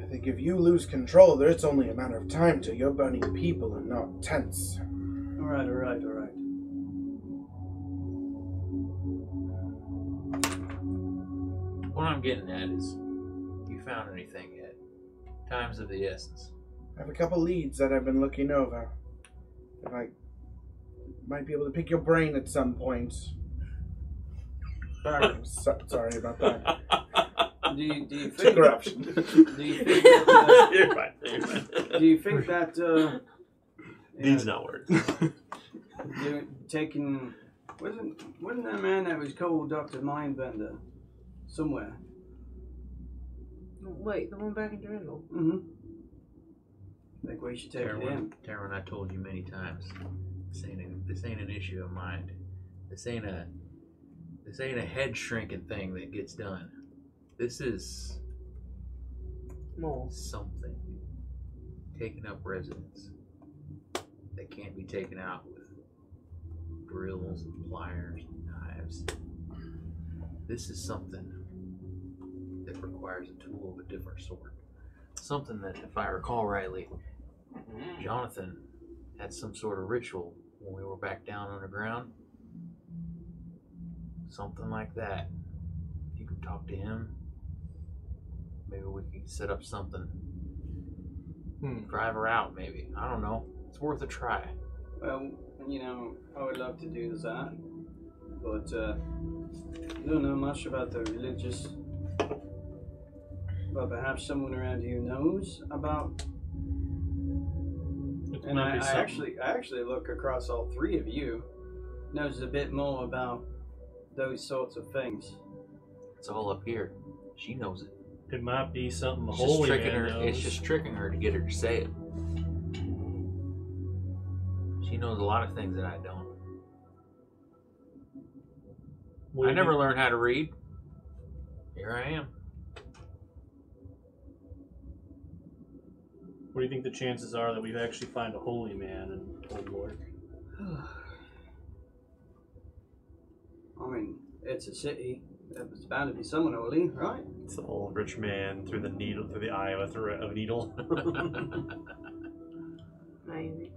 I think if you lose control, there, it's only a matter of time till you're burning people and not tents. Alright, alright, alright. What I'm getting at is, you found anything yet? Time's of the essence. I have a couple leads that I've been looking over. If I might be able to pick your brain at some point. Sorry, so, sorry about that. Do you, do you think corruption. Do you think that, You're fine. You're fine. uh, do you think that uh, Needs yeah, not work. you're taking wasn't wasn't that man that was called Doctor Mindbender somewhere? Wait, the one back in Durindal. Mm-hmm. Think we should take it Taryn, in. Taryn, I told you many times, this ain't, a, this ain't an issue of mind. This ain't a this ain't a head shrinking thing that gets done. This is Mole. something taking up residence that can't be taken out with drills and pliers and knives. This is something that requires a tool of a different sort. Something that, if I recall rightly, Jonathan had some sort of ritual when we were back down underground. Something like that. If you could talk to him, maybe we could set up something. Hmm. Drive her out, maybe. I don't know. It's worth a try. Well, you know, I would love to do that, but uh, I don't know much about the religious But perhaps someone around here knows about. It And I, I actually, I actually look across all three of you. Knows a bit more about those sorts of things. It's all up here. She knows it. It might be something the It's just holy tricking man her. knows. It's just tricking her to get her to say it. She knows a lot of things that I don't. What do I you never think- learned how to read. Here I am. What do you think the chances are that we actually find a holy man in Old Lork? I mean, it's a city. It's bound to be someone holy, right? It's the old rich man through the needle, through the eye of a, thro- a needle. Maybe.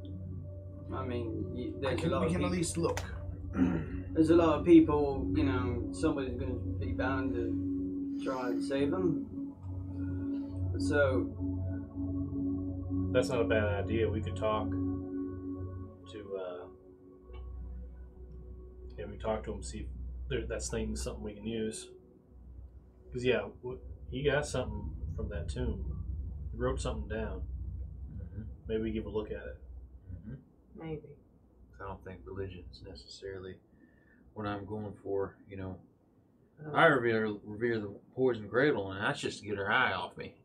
I mean, y- We there's a can, lot we of can at people, least look. there's a lot of people. You know, somebody's going to be bound to try and save them. So That's not a bad idea. We could talk to, uh, yeah, we talk to him, see if there, that's thing something we can use. Because yeah, he got something from that tomb. He wrote something down. Mhm. Maybe we give a look at it. Mhm. Maybe. I don't think religion is necessarily what I'm going for. You know, Um, I revere revere the poison cradle, and that's just to get her eye off me.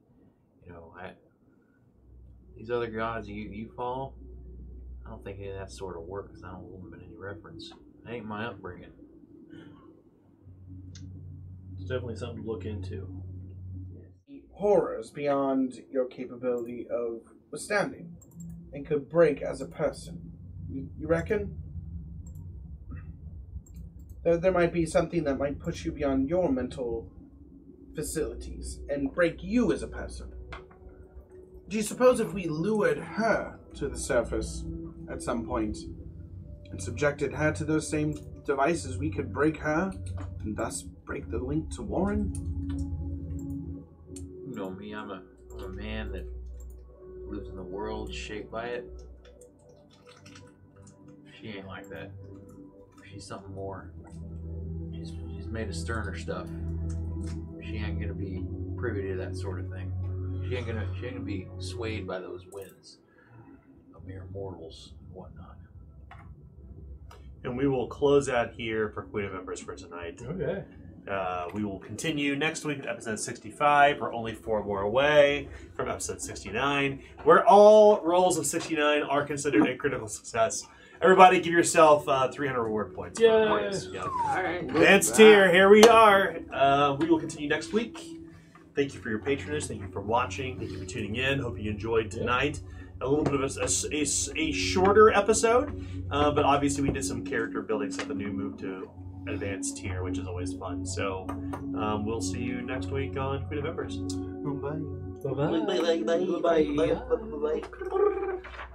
You know, I these other gods you you follow, I don't think any of that sort of works. I don't hold them in any reference. That ain't my upbringing. It's definitely something to look into. Horrors beyond your capability of withstanding and could break as a person. You, you reckon? There, there might be something that might push you beyond your mental facilities and break you as a person. Do you suppose if we lured her to the surface at some point and subjected her to those same devices, we could break her and thus break the link to Warren? You know me. I'm a I'm a man that lives in the world shaped by it. She ain't like that. She's something more. She's she's made of sterner stuff. She ain't gonna be privy to that sort of thing. She ain't gonna she ain't gonna be swayed by those winds of mere mortals and whatnot. and we will close out here for Queen of Embers for tonight. Okay. Uh, we will continue next week with episode 65. We're only four more away from episode 69, where all rolls of 69 are considered a critical success. Everybody, give yourself uh, 300 reward points. for Yay. points. Yeah. Alright. Advanced tier, here we are. Uh, we will continue next week. Thank you for your patronage. Thank you for watching. Thank you for tuning in. Hope you enjoyed tonight. A little bit of a, a- a- a shorter episode, uh, but obviously we did some character building stuff. A new move to advanced tier, which is always fun. So um, we'll see you next week on Queen of Embers. Bye. Bye-bye. Bye-bye. Bye.